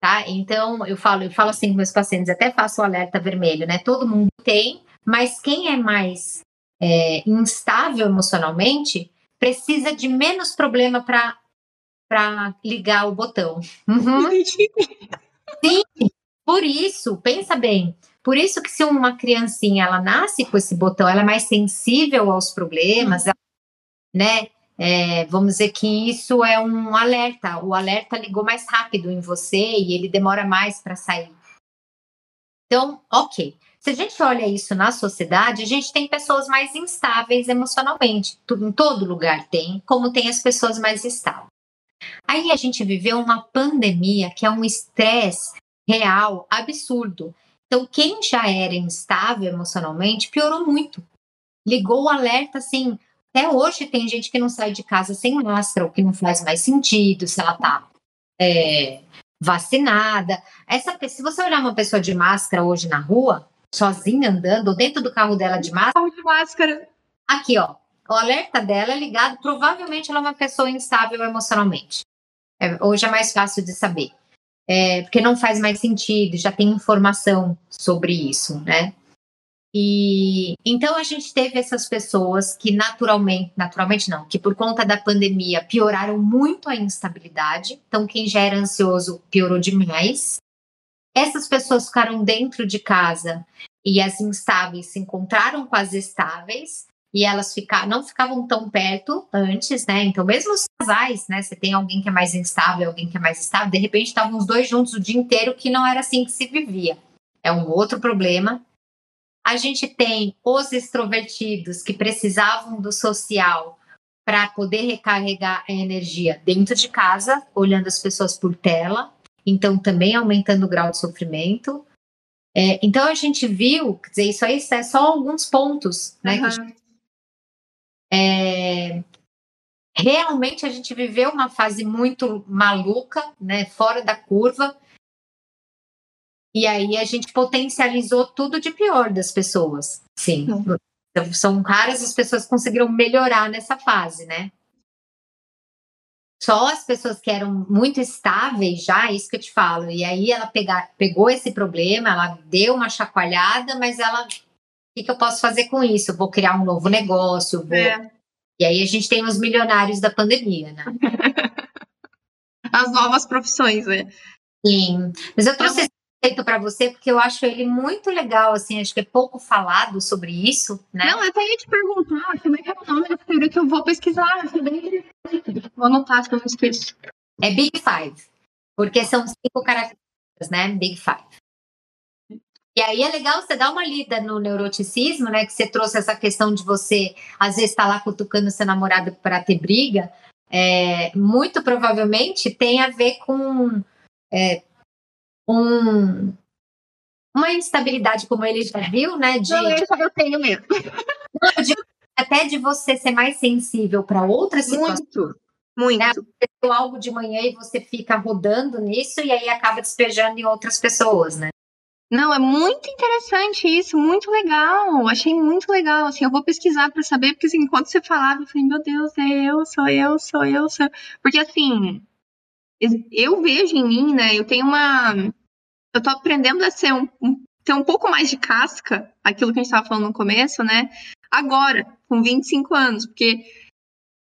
Tá? Então, eu falo, eu falo assim com meus pacientes, até faço o alerta vermelho, né? Todo mundo tem, mas quem é mais é, instável emocionalmente precisa de menos problema para ligar o botão. Uhum. Sim, por isso, pensa bem, por isso que se uma criancinha ela nasce com esse botão, ela é mais sensível aos problemas, uhum. né? É, vamos dizer que isso é um alerta. O alerta ligou mais rápido em você e ele demora mais para sair. Então, ok. Se a gente olha isso na sociedade, a gente tem pessoas mais instáveis emocionalmente. Em todo lugar tem, como tem as pessoas mais estáveis. Aí a gente viveu uma pandemia que é um estresse real, absurdo. Então, quem já era instável emocionalmente piorou muito. Ligou o alerta assim. Até hoje tem gente que não sai de casa sem máscara, o que não faz mais sentido se ela tá é, vacinada. Essa, se você olhar uma pessoa de máscara hoje na rua, sozinha andando, ou dentro do carro dela de máscara. Carro de máscara. Aqui, ó. O alerta dela é ligado. Provavelmente ela é uma pessoa instável emocionalmente. É, hoje é mais fácil de saber. É, porque não faz mais sentido, já tem informação sobre isso, né? E então a gente teve essas pessoas que naturalmente, naturalmente não, que por conta da pandemia pioraram muito a instabilidade. Então quem já era ansioso piorou demais. Essas pessoas ficaram dentro de casa e as instáveis se encontraram com as estáveis e elas ficaram, não ficavam tão perto antes, né? Então, mesmo os casais, né? Você tem alguém que é mais instável, alguém que é mais estável, de repente estavam os dois juntos o dia inteiro, que não era assim que se vivia. É um outro problema. A gente tem os extrovertidos que precisavam do social para poder recarregar a energia dentro de casa, olhando as pessoas por tela então também aumentando o grau de sofrimento. É, então a gente viu, quer dizer, isso aí é só alguns pontos, né? Uhum. Gente, é, realmente a gente viveu uma fase muito maluca, né? Fora da curva. E aí a gente potencializou tudo de pior das pessoas. Sim. Uhum. São raras as pessoas que conseguiram melhorar nessa fase, né? Só as pessoas que eram muito estáveis já, isso que eu te falo. E aí ela pegar, pegou esse problema, ela deu uma chacoalhada, mas ela. O que, que eu posso fazer com isso? Eu vou criar um novo negócio, vou. É. E aí a gente tem os milionários da pandemia, né? As novas profissões, né? Sim. Mas eu trouxe feito para você, porque eu acho ele muito legal, assim, acho que é pouco falado sobre isso, né? Não, até ia te perguntar como é que é o nome da teoria que eu vou pesquisar, achei bem interessante. Vou anotar, se eu não esqueço. É Big Five, porque são cinco características, né? Big Five. E aí é legal você dar uma lida no neuroticismo, né? Que você trouxe essa questão de você, às vezes, estar tá lá cutucando seu namorado para ter briga. É, muito provavelmente tem a ver com é, um, uma instabilidade, como ele já viu, né? De, Não, eu, tenho mesmo. De, até de você ser mais sensível para outras situações. Muito, muito. Né? algo de manhã e você fica rodando nisso e aí acaba despejando em outras pessoas, né? Não, é muito interessante isso, muito legal. Achei muito legal. Assim, eu vou pesquisar para saber, porque assim, enquanto você falava, eu falei, meu Deus, é eu, sou eu, sou eu, sou eu. Porque assim, eu vejo em mim, né? Eu tenho uma. Eu tô aprendendo a ser um, ter um pouco mais de casca, aquilo que a gente estava falando no começo, né? Agora, com 25 anos, porque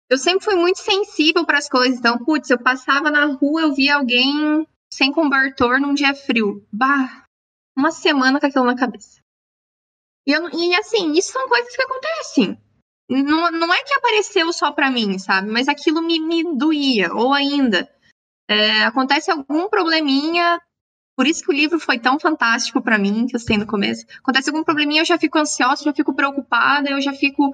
eu sempre fui muito sensível para as coisas. Então, putz, eu passava na rua, eu via alguém sem cobertor num dia frio. Bah, uma semana com aquilo na cabeça. E, eu, e assim, isso são coisas que acontecem. Não, não é que apareceu só para mim, sabe? Mas aquilo me, me doía. Ou ainda, é, acontece algum probleminha. Por isso que o livro foi tão fantástico para mim, que eu sei no começo. Acontece algum probleminha, eu já fico ansiosa, já fico preocupada, eu já fico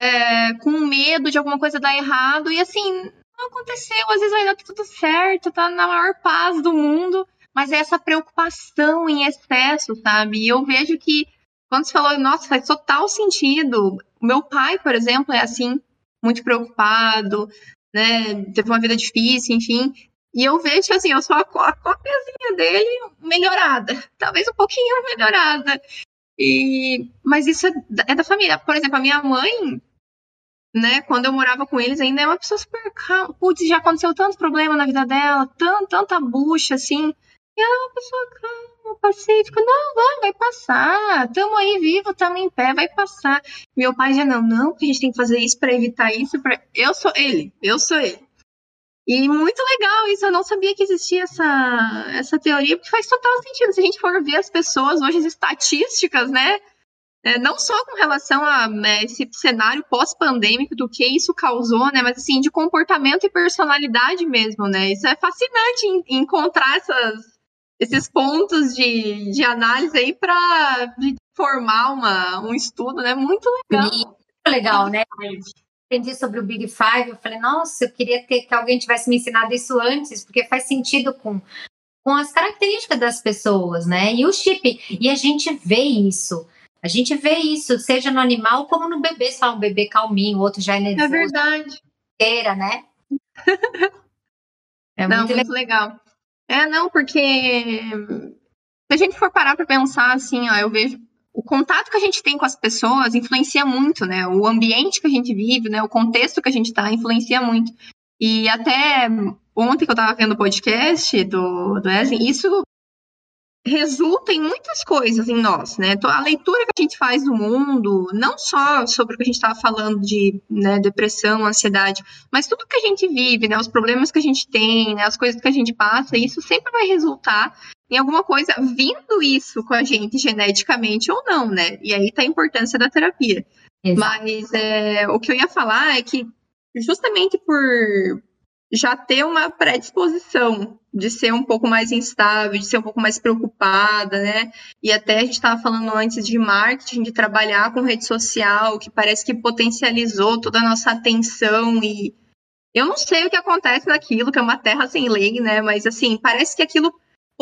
é, com medo de alguma coisa dar errado. E assim, não aconteceu, às vezes vai dar tudo certo, tá na maior paz do mundo mas é essa preocupação em excesso, sabe? E eu vejo que quando você falou, nossa, faz total sentido. Meu pai, por exemplo, é assim, muito preocupado, né? Teve uma vida difícil, enfim. E eu vejo assim, eu sou a, a cópiazinha dele melhorada, talvez um pouquinho melhorada. E, mas isso é, é da família. Por exemplo, a minha mãe, né, quando eu morava com eles, ainda é uma pessoa super calma. Putz, já aconteceu tanto problema na vida dela, tant, tanta bucha, assim. E ela é uma pessoa calma, pacífica. Não, vai, vai passar. Tamo aí vivo, tamo em pé, vai passar. Meu pai já não, não, que a gente tem que fazer isso para evitar isso. Pra... Eu sou ele, eu sou ele. E muito legal isso, eu não sabia que existia essa, essa teoria, porque faz total sentido. Se a gente for ver as pessoas hoje, as estatísticas, né? É, não só com relação a né, esse cenário pós-pandêmico, do que isso causou, né? Mas assim, de comportamento e personalidade mesmo, né? Isso é fascinante encontrar essas, esses pontos de, de análise aí para formar uma, um estudo, né? Muito legal. Muito legal, né? Aprendi sobre o Big Five, eu falei, nossa, eu queria ter, que alguém tivesse me ensinado isso antes, porque faz sentido com, com as características das pessoas, né? E o chip, e a gente vê isso. A gente vê isso, seja no animal como no bebê, só um bebê calminho, o outro já é nervoso. É verdade. Inteira, né? é muito, Não, muito legal. É, não, porque se a gente for parar para pensar assim, ó, eu vejo o contato que a gente tem com as pessoas influencia muito, né? O ambiente que a gente vive, né? O contexto que a gente está influencia muito. E até ontem que eu estava vendo o podcast do, do Wesley, isso resulta em muitas coisas em nós, né? A leitura que a gente faz do mundo, não só sobre o que a gente estava falando de né, depressão, ansiedade, mas tudo que a gente vive, né? Os problemas que a gente tem, né, as coisas que a gente passa, isso sempre vai resultar em alguma coisa vindo isso com a gente geneticamente ou não, né? E aí tá a importância da terapia. Exato. Mas é, o que eu ia falar é que justamente por já ter uma predisposição de ser um pouco mais instável, de ser um pouco mais preocupada, né? E até a gente estava falando antes de marketing, de trabalhar com rede social, que parece que potencializou toda a nossa atenção e eu não sei o que acontece naquilo, que é uma terra sem lei, né? Mas assim, parece que aquilo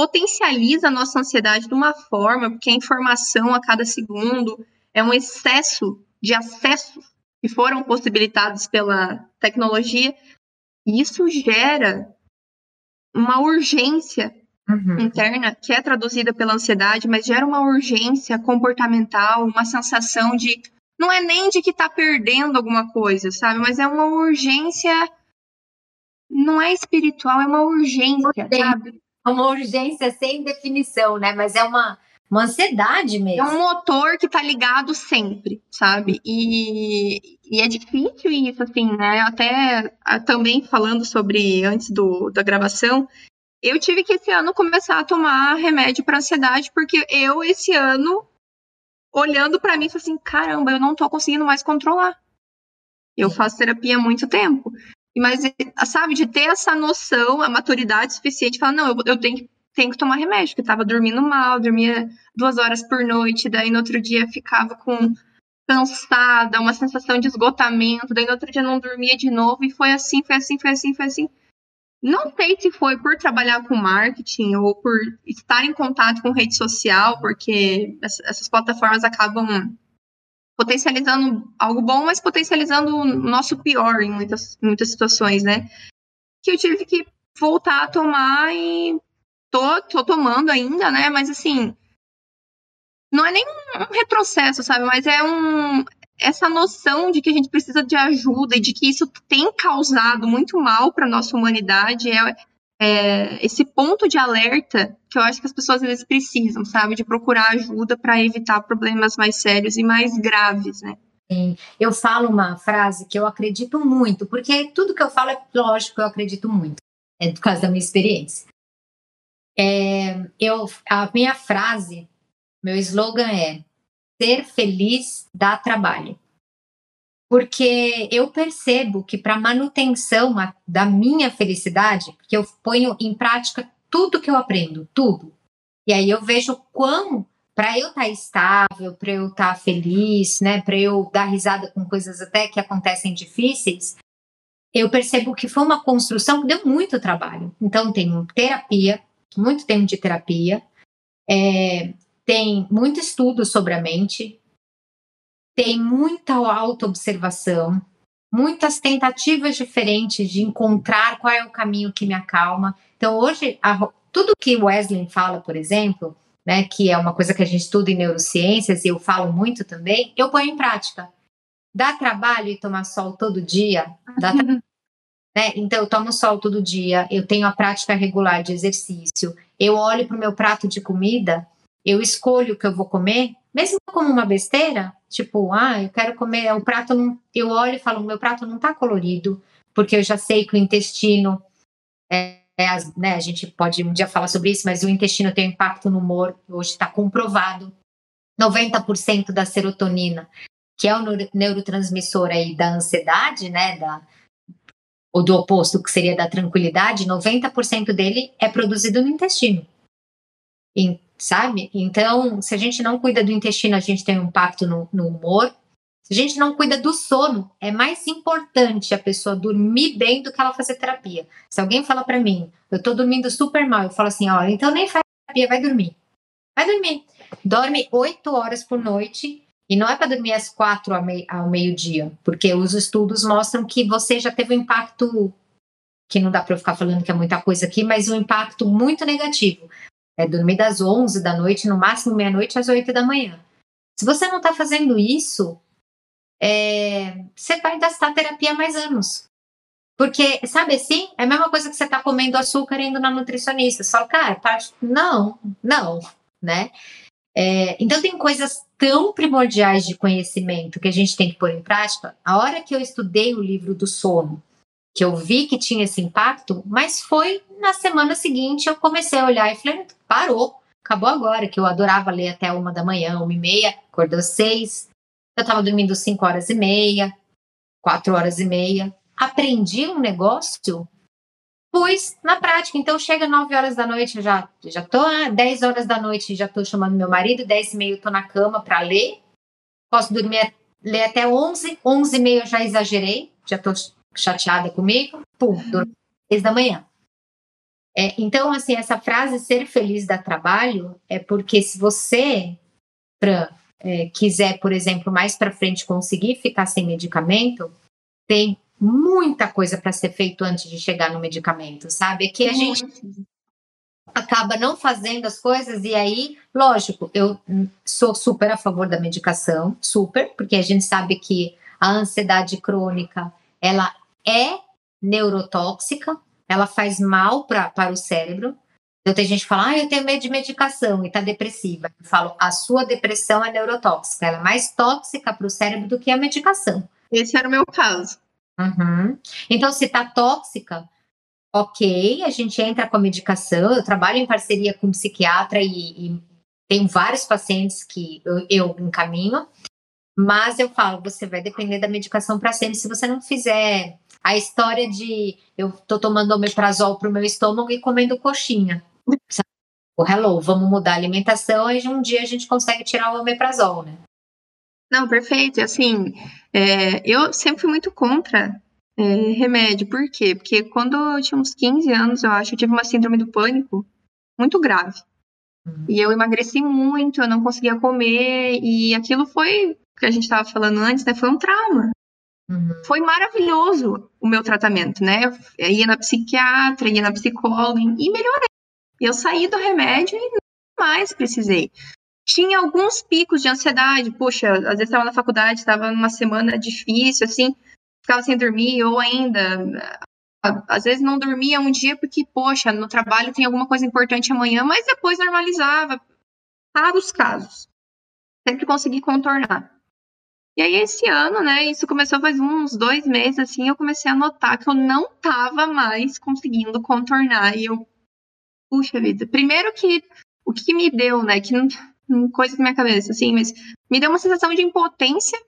potencializa a nossa ansiedade de uma forma, porque a informação a cada segundo é um excesso de acessos que foram possibilitados pela tecnologia e isso gera uma urgência uhum. interna, que é traduzida pela ansiedade, mas gera uma urgência comportamental, uma sensação de. Não é nem de que está perdendo alguma coisa, sabe? Mas é uma urgência. Não é espiritual, é uma urgência, sabe? É uma urgência sem definição, né? Mas é uma uma ansiedade mesmo. É um motor que tá ligado sempre, sabe? E, e é difícil isso, assim, né? Até também falando sobre antes do, da gravação, eu tive que esse ano começar a tomar remédio para ansiedade, porque eu, esse ano, olhando para mim, falei assim: caramba, eu não tô conseguindo mais controlar. Eu faço terapia há muito tempo. Mas, sabe, de ter essa noção, a maturidade suficiente, falar: não, eu, eu tenho que tenho que tomar remédio, porque estava dormindo mal, dormia duas horas por noite, daí no outro dia ficava com cansada, uma sensação de esgotamento, daí no outro dia não dormia de novo, e foi assim, foi assim, foi assim, foi assim. Não sei se foi por trabalhar com marketing ou por estar em contato com rede social, porque essas plataformas acabam potencializando algo bom, mas potencializando o nosso pior em muitas, muitas situações, né? Que eu tive que voltar a tomar e tô, tô tomando ainda, né? Mas assim, não é nem um retrocesso, sabe? Mas é um essa noção de que a gente precisa de ajuda e de que isso tem causado muito mal para nossa humanidade é, é, esse ponto de alerta que eu acho que as pessoas às vezes precisam, sabe, de procurar ajuda para evitar problemas mais sérios e mais graves, né? Eu falo uma frase que eu acredito muito, porque tudo que eu falo é lógico eu acredito muito, é por causa da minha experiência. É, eu, a minha frase, meu slogan é: ser feliz dá trabalho. Porque eu percebo que para manutenção da minha felicidade, que eu ponho em prática tudo que eu aprendo, tudo. E aí eu vejo quão para eu estar tá estável, para eu estar tá feliz, né, para eu dar risada com coisas até que acontecem difíceis, eu percebo que foi uma construção que deu muito trabalho. Então, tem terapia, muito tempo de terapia, é, tem muito estudo sobre a mente, tem muita autoobservação, muitas tentativas diferentes de encontrar qual é o caminho que me acalma. Então, hoje, a, tudo que Wesley fala, por exemplo, né, que é uma coisa que a gente estuda em neurociências e eu falo muito também, eu ponho em prática. Dá trabalho e tomar sol todo dia? Dá uhum. né? Então, eu tomo sol todo dia, eu tenho a prática regular de exercício, eu olho para o meu prato de comida, eu escolho o que eu vou comer, mesmo como uma besteira, tipo, ah, eu quero comer, o prato não, eu olho e falo, meu prato não está colorido, porque eu já sei que o intestino é, é, né, a gente pode um dia falar sobre isso, mas o intestino tem um impacto no humor, hoje está comprovado. 90% da serotonina, que é o neurotransmissor aí da ansiedade, né, da, ou do oposto, que seria da tranquilidade, 90% dele é produzido no intestino. E, sabe? Então, se a gente não cuida do intestino, a gente tem um impacto no, no humor, se a gente não cuida do sono, é mais importante a pessoa dormir bem do que ela fazer terapia. Se alguém fala para mim, eu tô dormindo super mal, eu falo assim, ó, então nem faz terapia, vai dormir. Vai dormir. Dorme oito horas por noite e não é para dormir às quatro ao meio-dia, porque os estudos mostram que você já teve um impacto que não dá para eu ficar falando que é muita coisa aqui, mas um impacto muito negativo. É dormir das 11 da noite, no máximo meia-noite, às 8 da manhã. Se você não está fazendo isso, é, você vai gastar terapia mais anos. Porque, sabe assim, é a mesma coisa que você está comendo açúcar indo na nutricionista. Você fala, cara, não, não, né? É, então, tem coisas tão primordiais de conhecimento que a gente tem que pôr em prática. A hora que eu estudei o livro do sono, que eu vi que tinha esse impacto, mas foi na semana seguinte eu comecei a olhar e falei, parou, acabou agora, que eu adorava ler até uma da manhã, uma e meia, acordou seis, eu estava dormindo cinco horas e meia, quatro horas e meia. Aprendi um negócio, pus na prática. Então, chega nove horas da noite, eu já, já tô, ah, dez horas da noite, já tô chamando meu marido, dez e meia eu tô na cama para ler. Posso dormir, ler até onze, onze e meia eu já exagerei, já tô chateada comigo. Pum, dormi seis da manhã. É, então, assim, essa frase ser feliz dá trabalho é porque se você, Fran, é, quiser, por exemplo, mais para frente conseguir ficar sem medicamento, tem muita coisa para ser feito antes de chegar no medicamento, sabe? É que a gente acaba não fazendo as coisas e aí, lógico, eu sou super a favor da medicação, super, porque a gente sabe que a ansiedade crônica, ela é neurotóxica, ela faz mal pra, para o cérebro, então tem gente que fala, ah, eu tenho medo de medicação e tá depressiva. Eu falo, a sua depressão é neurotóxica, ela é mais tóxica para o cérebro do que a medicação. Esse era o meu caso. Uhum. Então, se tá tóxica, ok, a gente entra com a medicação. Eu trabalho em parceria com um psiquiatra e, e tenho vários pacientes que eu, eu encaminho, mas eu falo, você vai depender da medicação para sempre se você não fizer a história de eu tô tomando omeprazol pro meu estômago e comendo coxinha. O hello, vamos mudar a alimentação e um dia a gente consegue tirar o omeprazol, né? Não, perfeito. Assim, é, eu sempre fui muito contra é, remédio. Por quê? Porque quando eu tinha uns 15 anos, eu acho, eu tive uma síndrome do pânico muito grave. Uhum. E eu emagreci muito, eu não conseguia comer, e aquilo foi, que a gente estava falando antes, né? Foi um trauma. Uhum. Foi maravilhoso o meu tratamento, né? Eu ia na psiquiatra, ia na psicóloga e melhorei. Eu saí do remédio e não mais precisei. tinha alguns picos de ansiedade. Puxa, às vezes estava na faculdade, estava numa semana difícil, assim, ficava sem dormir, ou ainda, às vezes não dormia um dia porque, poxa, no trabalho tem alguma coisa importante amanhã, mas depois normalizava. Raros casos. Sempre consegui contornar. E aí, esse ano, né, isso começou faz uns dois meses, assim, eu comecei a notar que eu não tava mais conseguindo contornar. E eu, puxa vida, primeiro que, o que me deu, né, que coisa na minha cabeça, assim, mas me deu uma sensação de impotência,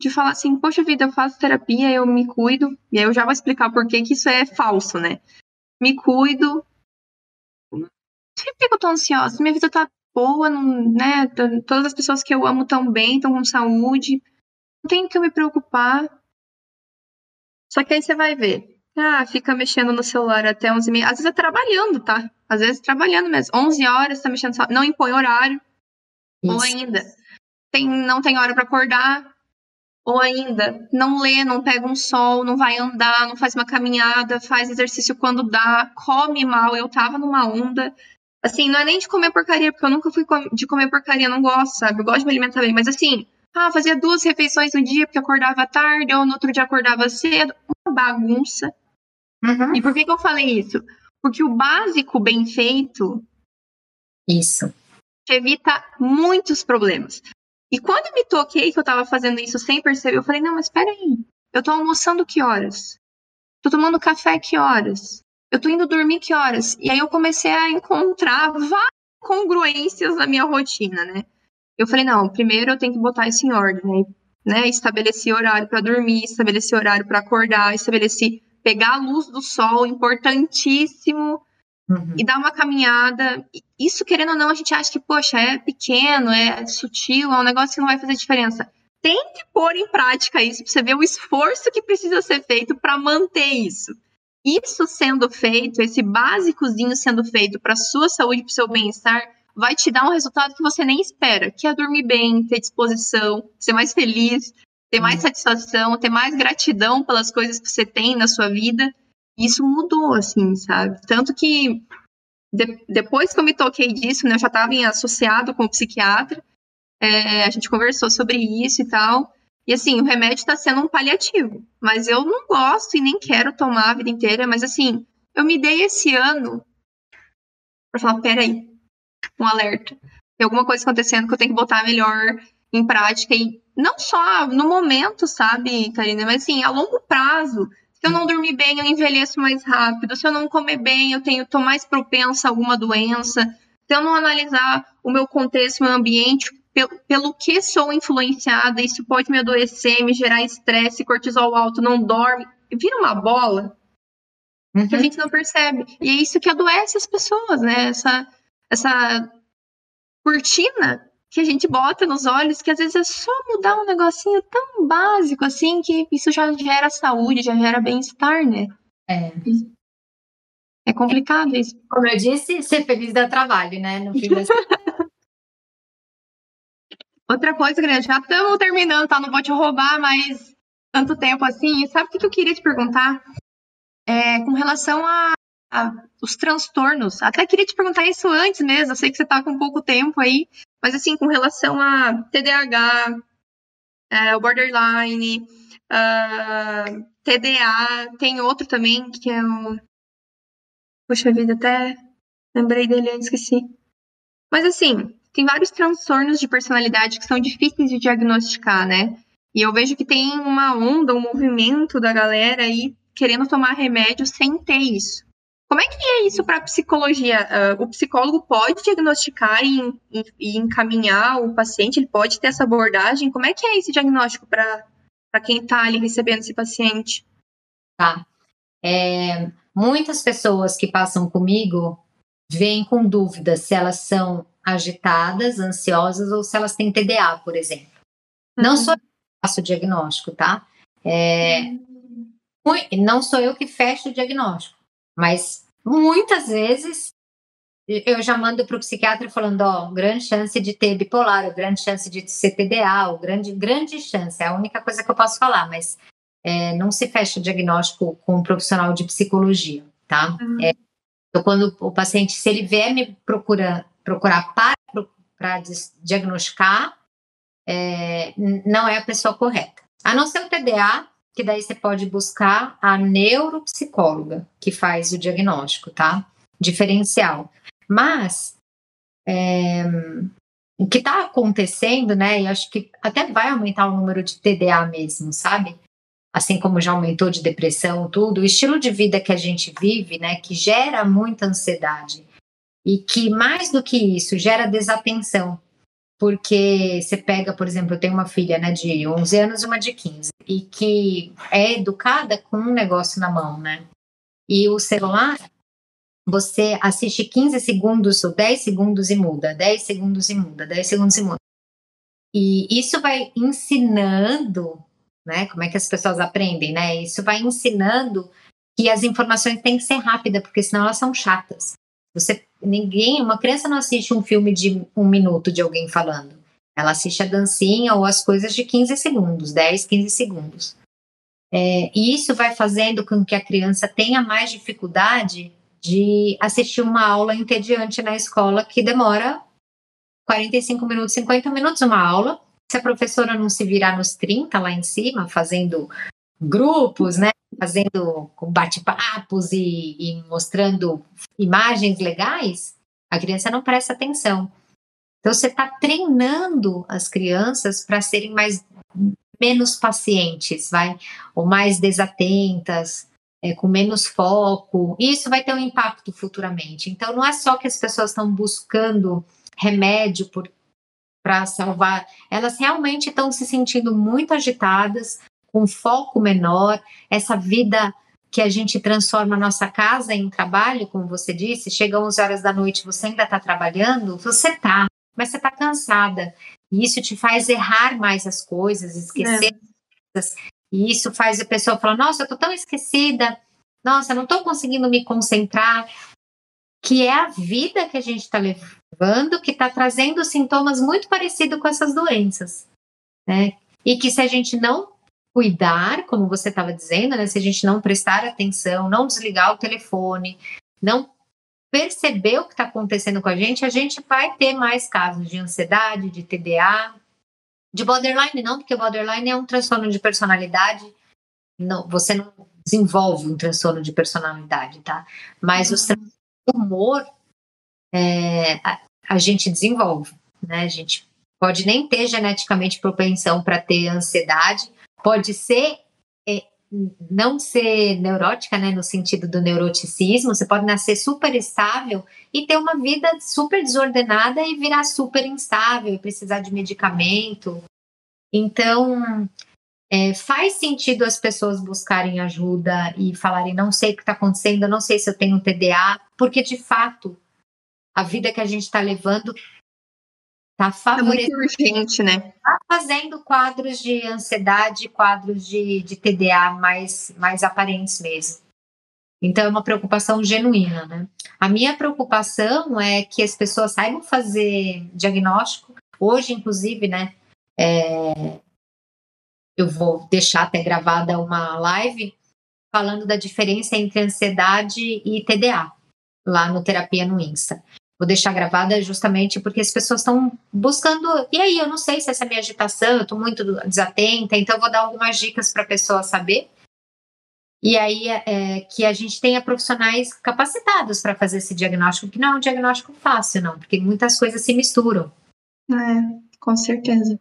de falar assim, poxa vida, eu faço terapia, eu me cuido, e aí eu já vou explicar por que que isso é falso, né. Me cuido, sempre que eu tô ansiosa, minha vida tá boa, né, todas as pessoas que eu amo estão bem, estão com saúde, não tenho que me preocupar. Só que aí você vai ver. Ah, fica mexendo no celular até 11 h Às vezes é trabalhando, tá? Às vezes trabalhando mesmo. 11 horas, tá mexendo no celular. Não impõe horário. Isso. Ou ainda, tem, não tem hora para acordar. Ou ainda, não lê, não pega um sol, não vai andar, não faz uma caminhada, faz exercício quando dá, come mal. Eu tava numa onda. Assim, não é nem de comer porcaria, porque eu nunca fui de comer porcaria, não gosto, sabe? Eu gosto de me alimentar bem, mas assim, ah, fazia duas refeições no dia porque acordava tarde, ou no outro dia acordava cedo. Uma bagunça. Uhum. E por que, que eu falei isso? Porque o básico bem feito. Isso. Evita muitos problemas. E quando me toquei que eu tava fazendo isso sem perceber, eu falei: não, mas peraí. Eu tô almoçando que horas? Tô tomando café que horas? Eu tô indo dormir que horas? E aí eu comecei a encontrar várias congruências na minha rotina, né? Eu falei, não, primeiro eu tenho que botar isso em ordem, né? né? Estabelecer horário para dormir, estabelecer horário para acordar, estabelecer pegar a luz do sol, importantíssimo, uhum. e dar uma caminhada. Isso, querendo ou não, a gente acha que, poxa, é pequeno, é sutil, é um negócio que não vai fazer diferença. Tem que pôr em prática isso, para você ver o esforço que precisa ser feito para manter isso. Isso sendo feito, esse básicozinho sendo feito para sua saúde, para o seu bem-estar, vai te dar um resultado que você nem espera, que é dormir bem, ter disposição, ser mais feliz, ter mais uhum. satisfação, ter mais gratidão pelas coisas que você tem na sua vida. Isso mudou, assim, sabe? Tanto que de, depois que eu me toquei disso, né, eu já estava associado com o psiquiatra, é, a gente conversou sobre isso e tal. E assim, o remédio está sendo um paliativo, mas eu não gosto e nem quero tomar a vida inteira. Mas assim, eu me dei esse ano para falar: peraí, um alerta. Tem alguma coisa acontecendo que eu tenho que botar melhor em prática e não só no momento, sabe, Karina, mas assim, a longo prazo. Se eu não dormir bem, eu envelheço mais rápido. Se eu não comer bem, eu tenho tô mais propensa a alguma doença. Se eu não analisar o meu contexto, meu ambiente, pelo, pelo que sou influenciada, isso pode me adoecer, me gerar estresse, cortisol alto, não dorme, vira uma bola uhum. que a uhum. gente não percebe. E é isso que adoece as pessoas, né? Essa, essa cortina que a gente bota nos olhos, que às vezes é só mudar um negocinho tão básico assim, que isso já gera saúde, já gera bem-estar, né? É. É complicado isso. Como eu disse, ser feliz dá trabalho, né? No fim das... Outra coisa, Grande, já estamos terminando, tá? Não vou te roubar mais tanto tempo assim. Sabe o que eu queria te perguntar? É, com relação a a, os transtornos. Até queria te perguntar isso antes mesmo, eu sei que você está com pouco tempo aí, mas assim, com relação a TDAH, é, borderline, uh, TDA, tem outro também que é o. Poxa vida, até lembrei dele esqueci. Mas assim, tem vários transtornos de personalidade que são difíceis de diagnosticar, né? E eu vejo que tem uma onda, um movimento da galera aí querendo tomar remédio sem ter isso. Como é que é isso para psicologia? Uh, o psicólogo pode diagnosticar e, e, e, encaminhar o paciente? Ele pode ter essa abordagem? Como é que é esse diagnóstico para quem está ali recebendo esse paciente? Tá. É, muitas pessoas que passam comigo vêm com dúvidas se elas são agitadas, ansiosas ou se elas têm TDA, por exemplo. Uhum. Não sou eu que faço o diagnóstico, tá? É. Não sou eu que fecho o diagnóstico mas muitas vezes eu já mando para o psiquiatra falando, ó, grande chance de ter bipolar, grande chance de ser TDA, grande, grande chance, é a única coisa que eu posso falar, mas é, não se fecha o diagnóstico com um profissional de psicologia, tá? Uhum. É, então, quando o paciente, se ele vier me procura, procurar para para diagnosticar, é, não é a pessoa correta. A não ser o TDA, que daí você pode buscar a neuropsicóloga que faz o diagnóstico, tá? Diferencial. Mas é, o que está acontecendo, né? E acho que até vai aumentar o número de TDA mesmo, sabe? Assim como já aumentou de depressão, tudo. O estilo de vida que a gente vive, né? Que gera muita ansiedade e que mais do que isso gera desatenção porque você pega, por exemplo, eu tenho uma filha né, de 11 anos e uma de 15, e que é educada com um negócio na mão, né? E o celular, você assiste 15 segundos ou 10 segundos e muda, 10 segundos e muda, 10 segundos e muda. E isso vai ensinando, né? Como é que as pessoas aprendem, né? Isso vai ensinando que as informações têm que ser rápidas, porque senão elas são chatas. Você, ninguém, uma criança não assiste um filme de um minuto de alguém falando. Ela assiste a dancinha ou as coisas de 15 segundos, 10, 15 segundos. É, e isso vai fazendo com que a criança tenha mais dificuldade de assistir uma aula entediante na escola que demora 45 minutos, 50 minutos uma aula. Se a professora não se virar nos 30 lá em cima, fazendo grupos, né? Fazendo bate-papos e, e mostrando imagens legais, a criança não presta atenção. Então você está treinando as crianças para serem mais menos pacientes, vai, ou mais desatentas, é, com menos foco. E isso vai ter um impacto futuramente. Então não é só que as pessoas estão buscando remédio para salvar, elas realmente estão se sentindo muito agitadas, com foco menor, essa vida que a gente transforma a nossa casa em trabalho, como você disse, chega 11 horas da noite, você ainda está trabalhando, você está, mas você está cansada. E isso te faz errar mais as coisas, esquecer é. E isso faz a pessoa falar: Nossa, eu estou tão esquecida, nossa, não estou conseguindo me concentrar. Que é a vida que a gente está levando, que está trazendo sintomas muito parecidos com essas doenças. Né? E que se a gente não cuidar, como você estava dizendo, né? Se a gente não prestar atenção, não desligar o telefone, não perceber o que está acontecendo com a gente, a gente vai ter mais casos de ansiedade, de TDA, de borderline não, porque borderline é um transtorno de personalidade. Não, você não desenvolve um transtorno de personalidade, tá? Mas uhum. o humor é, a, a gente desenvolve, né? A gente pode nem ter geneticamente propensão para ter ansiedade, pode ser é, não ser neurótica, né, no sentido do neuroticismo, você pode nascer super estável e ter uma vida super desordenada e virar super instável e precisar de medicamento. Então, é, faz sentido as pessoas buscarem ajuda e falarem: não sei o que está acontecendo, não sei se eu tenho TDA, porque de fato a vida que a gente está levando Tá favorecendo. É muito urgente, né? Tá fazendo quadros de ansiedade, quadros de, de TDA mais, mais aparentes mesmo. Então é uma preocupação genuína, né? A minha preocupação é que as pessoas saibam fazer diagnóstico. Hoje, inclusive, né? É, eu vou deixar até gravada uma live falando da diferença entre ansiedade e TDA lá no Terapia no Insta vou deixar gravada justamente porque as pessoas estão buscando. E aí, eu não sei se essa é a minha agitação, eu estou muito desatenta, então eu vou dar algumas dicas para a pessoa saber. E aí, é, que a gente tenha profissionais capacitados para fazer esse diagnóstico, que não é um diagnóstico fácil, não, porque muitas coisas se misturam. É, com certeza.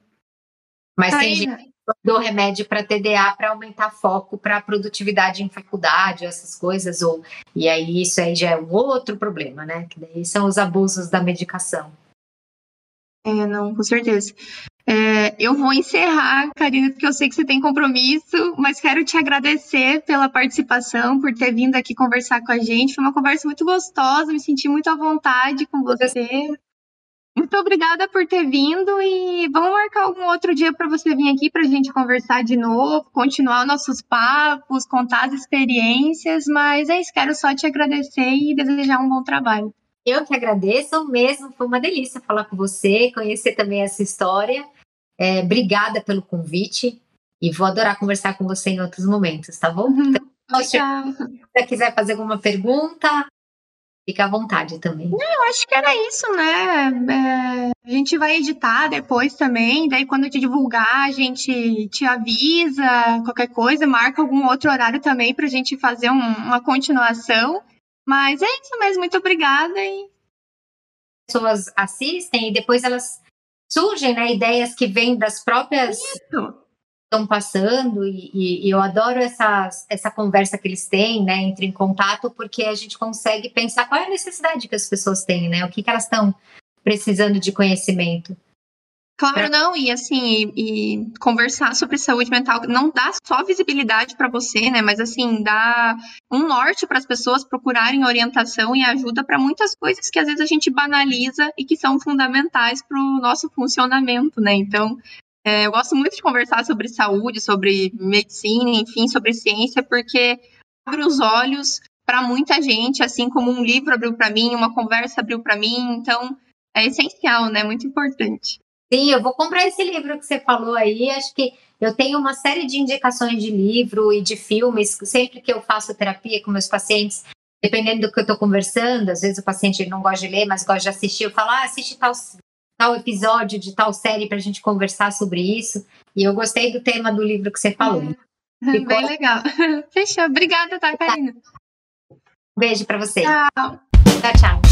Mas aí, tem gente dou remédio para TDA para aumentar foco para produtividade em faculdade, essas coisas, ou e aí isso aí já é um outro problema, né? Que daí são os abusos da medicação. É, não, com certeza. É, eu vou encerrar, Karina, porque eu sei que você tem compromisso, mas quero te agradecer pela participação, por ter vindo aqui conversar com a gente. Foi uma conversa muito gostosa, me senti muito à vontade com você. Muito obrigada por ter vindo e vamos marcar algum outro dia para você vir aqui para a gente conversar de novo, continuar nossos papos, contar as experiências, mas é isso, quero só te agradecer e desejar um bom trabalho. Eu que agradeço mesmo, foi uma delícia falar com você, conhecer também essa história. É, obrigada pelo convite e vou adorar conversar com você em outros momentos, tá bom? Então, tchau. Se você quiser fazer alguma pergunta, Fica à vontade também. Eu acho que era isso, né? É, a gente vai editar depois também, daí quando te divulgar, a gente te avisa, qualquer coisa, marca algum outro horário também pra gente fazer um, uma continuação. Mas é isso mesmo, muito obrigada. E... Pessoas assistem e depois elas surgem, né? Ideias que vêm das próprias. Isso estão passando e, e, e, eu adoro essa, essa conversa que eles têm, né, entre em contato, porque a gente consegue pensar qual é a necessidade que as pessoas têm, né, o que, que elas estão precisando de conhecimento. Claro, não, e assim, e, e, conversar sobre saúde mental não dá só visibilidade para você, né, mas assim, dá um norte para as pessoas procurarem orientação e ajuda para muitas coisas que às vezes a gente banaliza e que são fundamentais para o nosso funcionamento, né, então é, eu gosto muito de conversar sobre saúde, sobre medicina, enfim, sobre ciência, porque abre os olhos para muita gente, assim como um livro abriu para mim, uma conversa abriu para mim. Então, é essencial, né? Muito importante. Sim, eu vou comprar esse livro que você falou aí. Acho que eu tenho uma série de indicações de livro e de filmes. Sempre que eu faço terapia com meus pacientes, dependendo do que eu estou conversando, às vezes o paciente não gosta de ler, mas gosta de assistir. Eu falo, ah, assiste tal tal episódio de tal série para a gente conversar sobre isso. E eu gostei do tema do livro que você falou. É. Ficou... Bem legal. Fechou. Obrigada, tá, Karina? Beijo para você. Tchau. Tchau, tchau.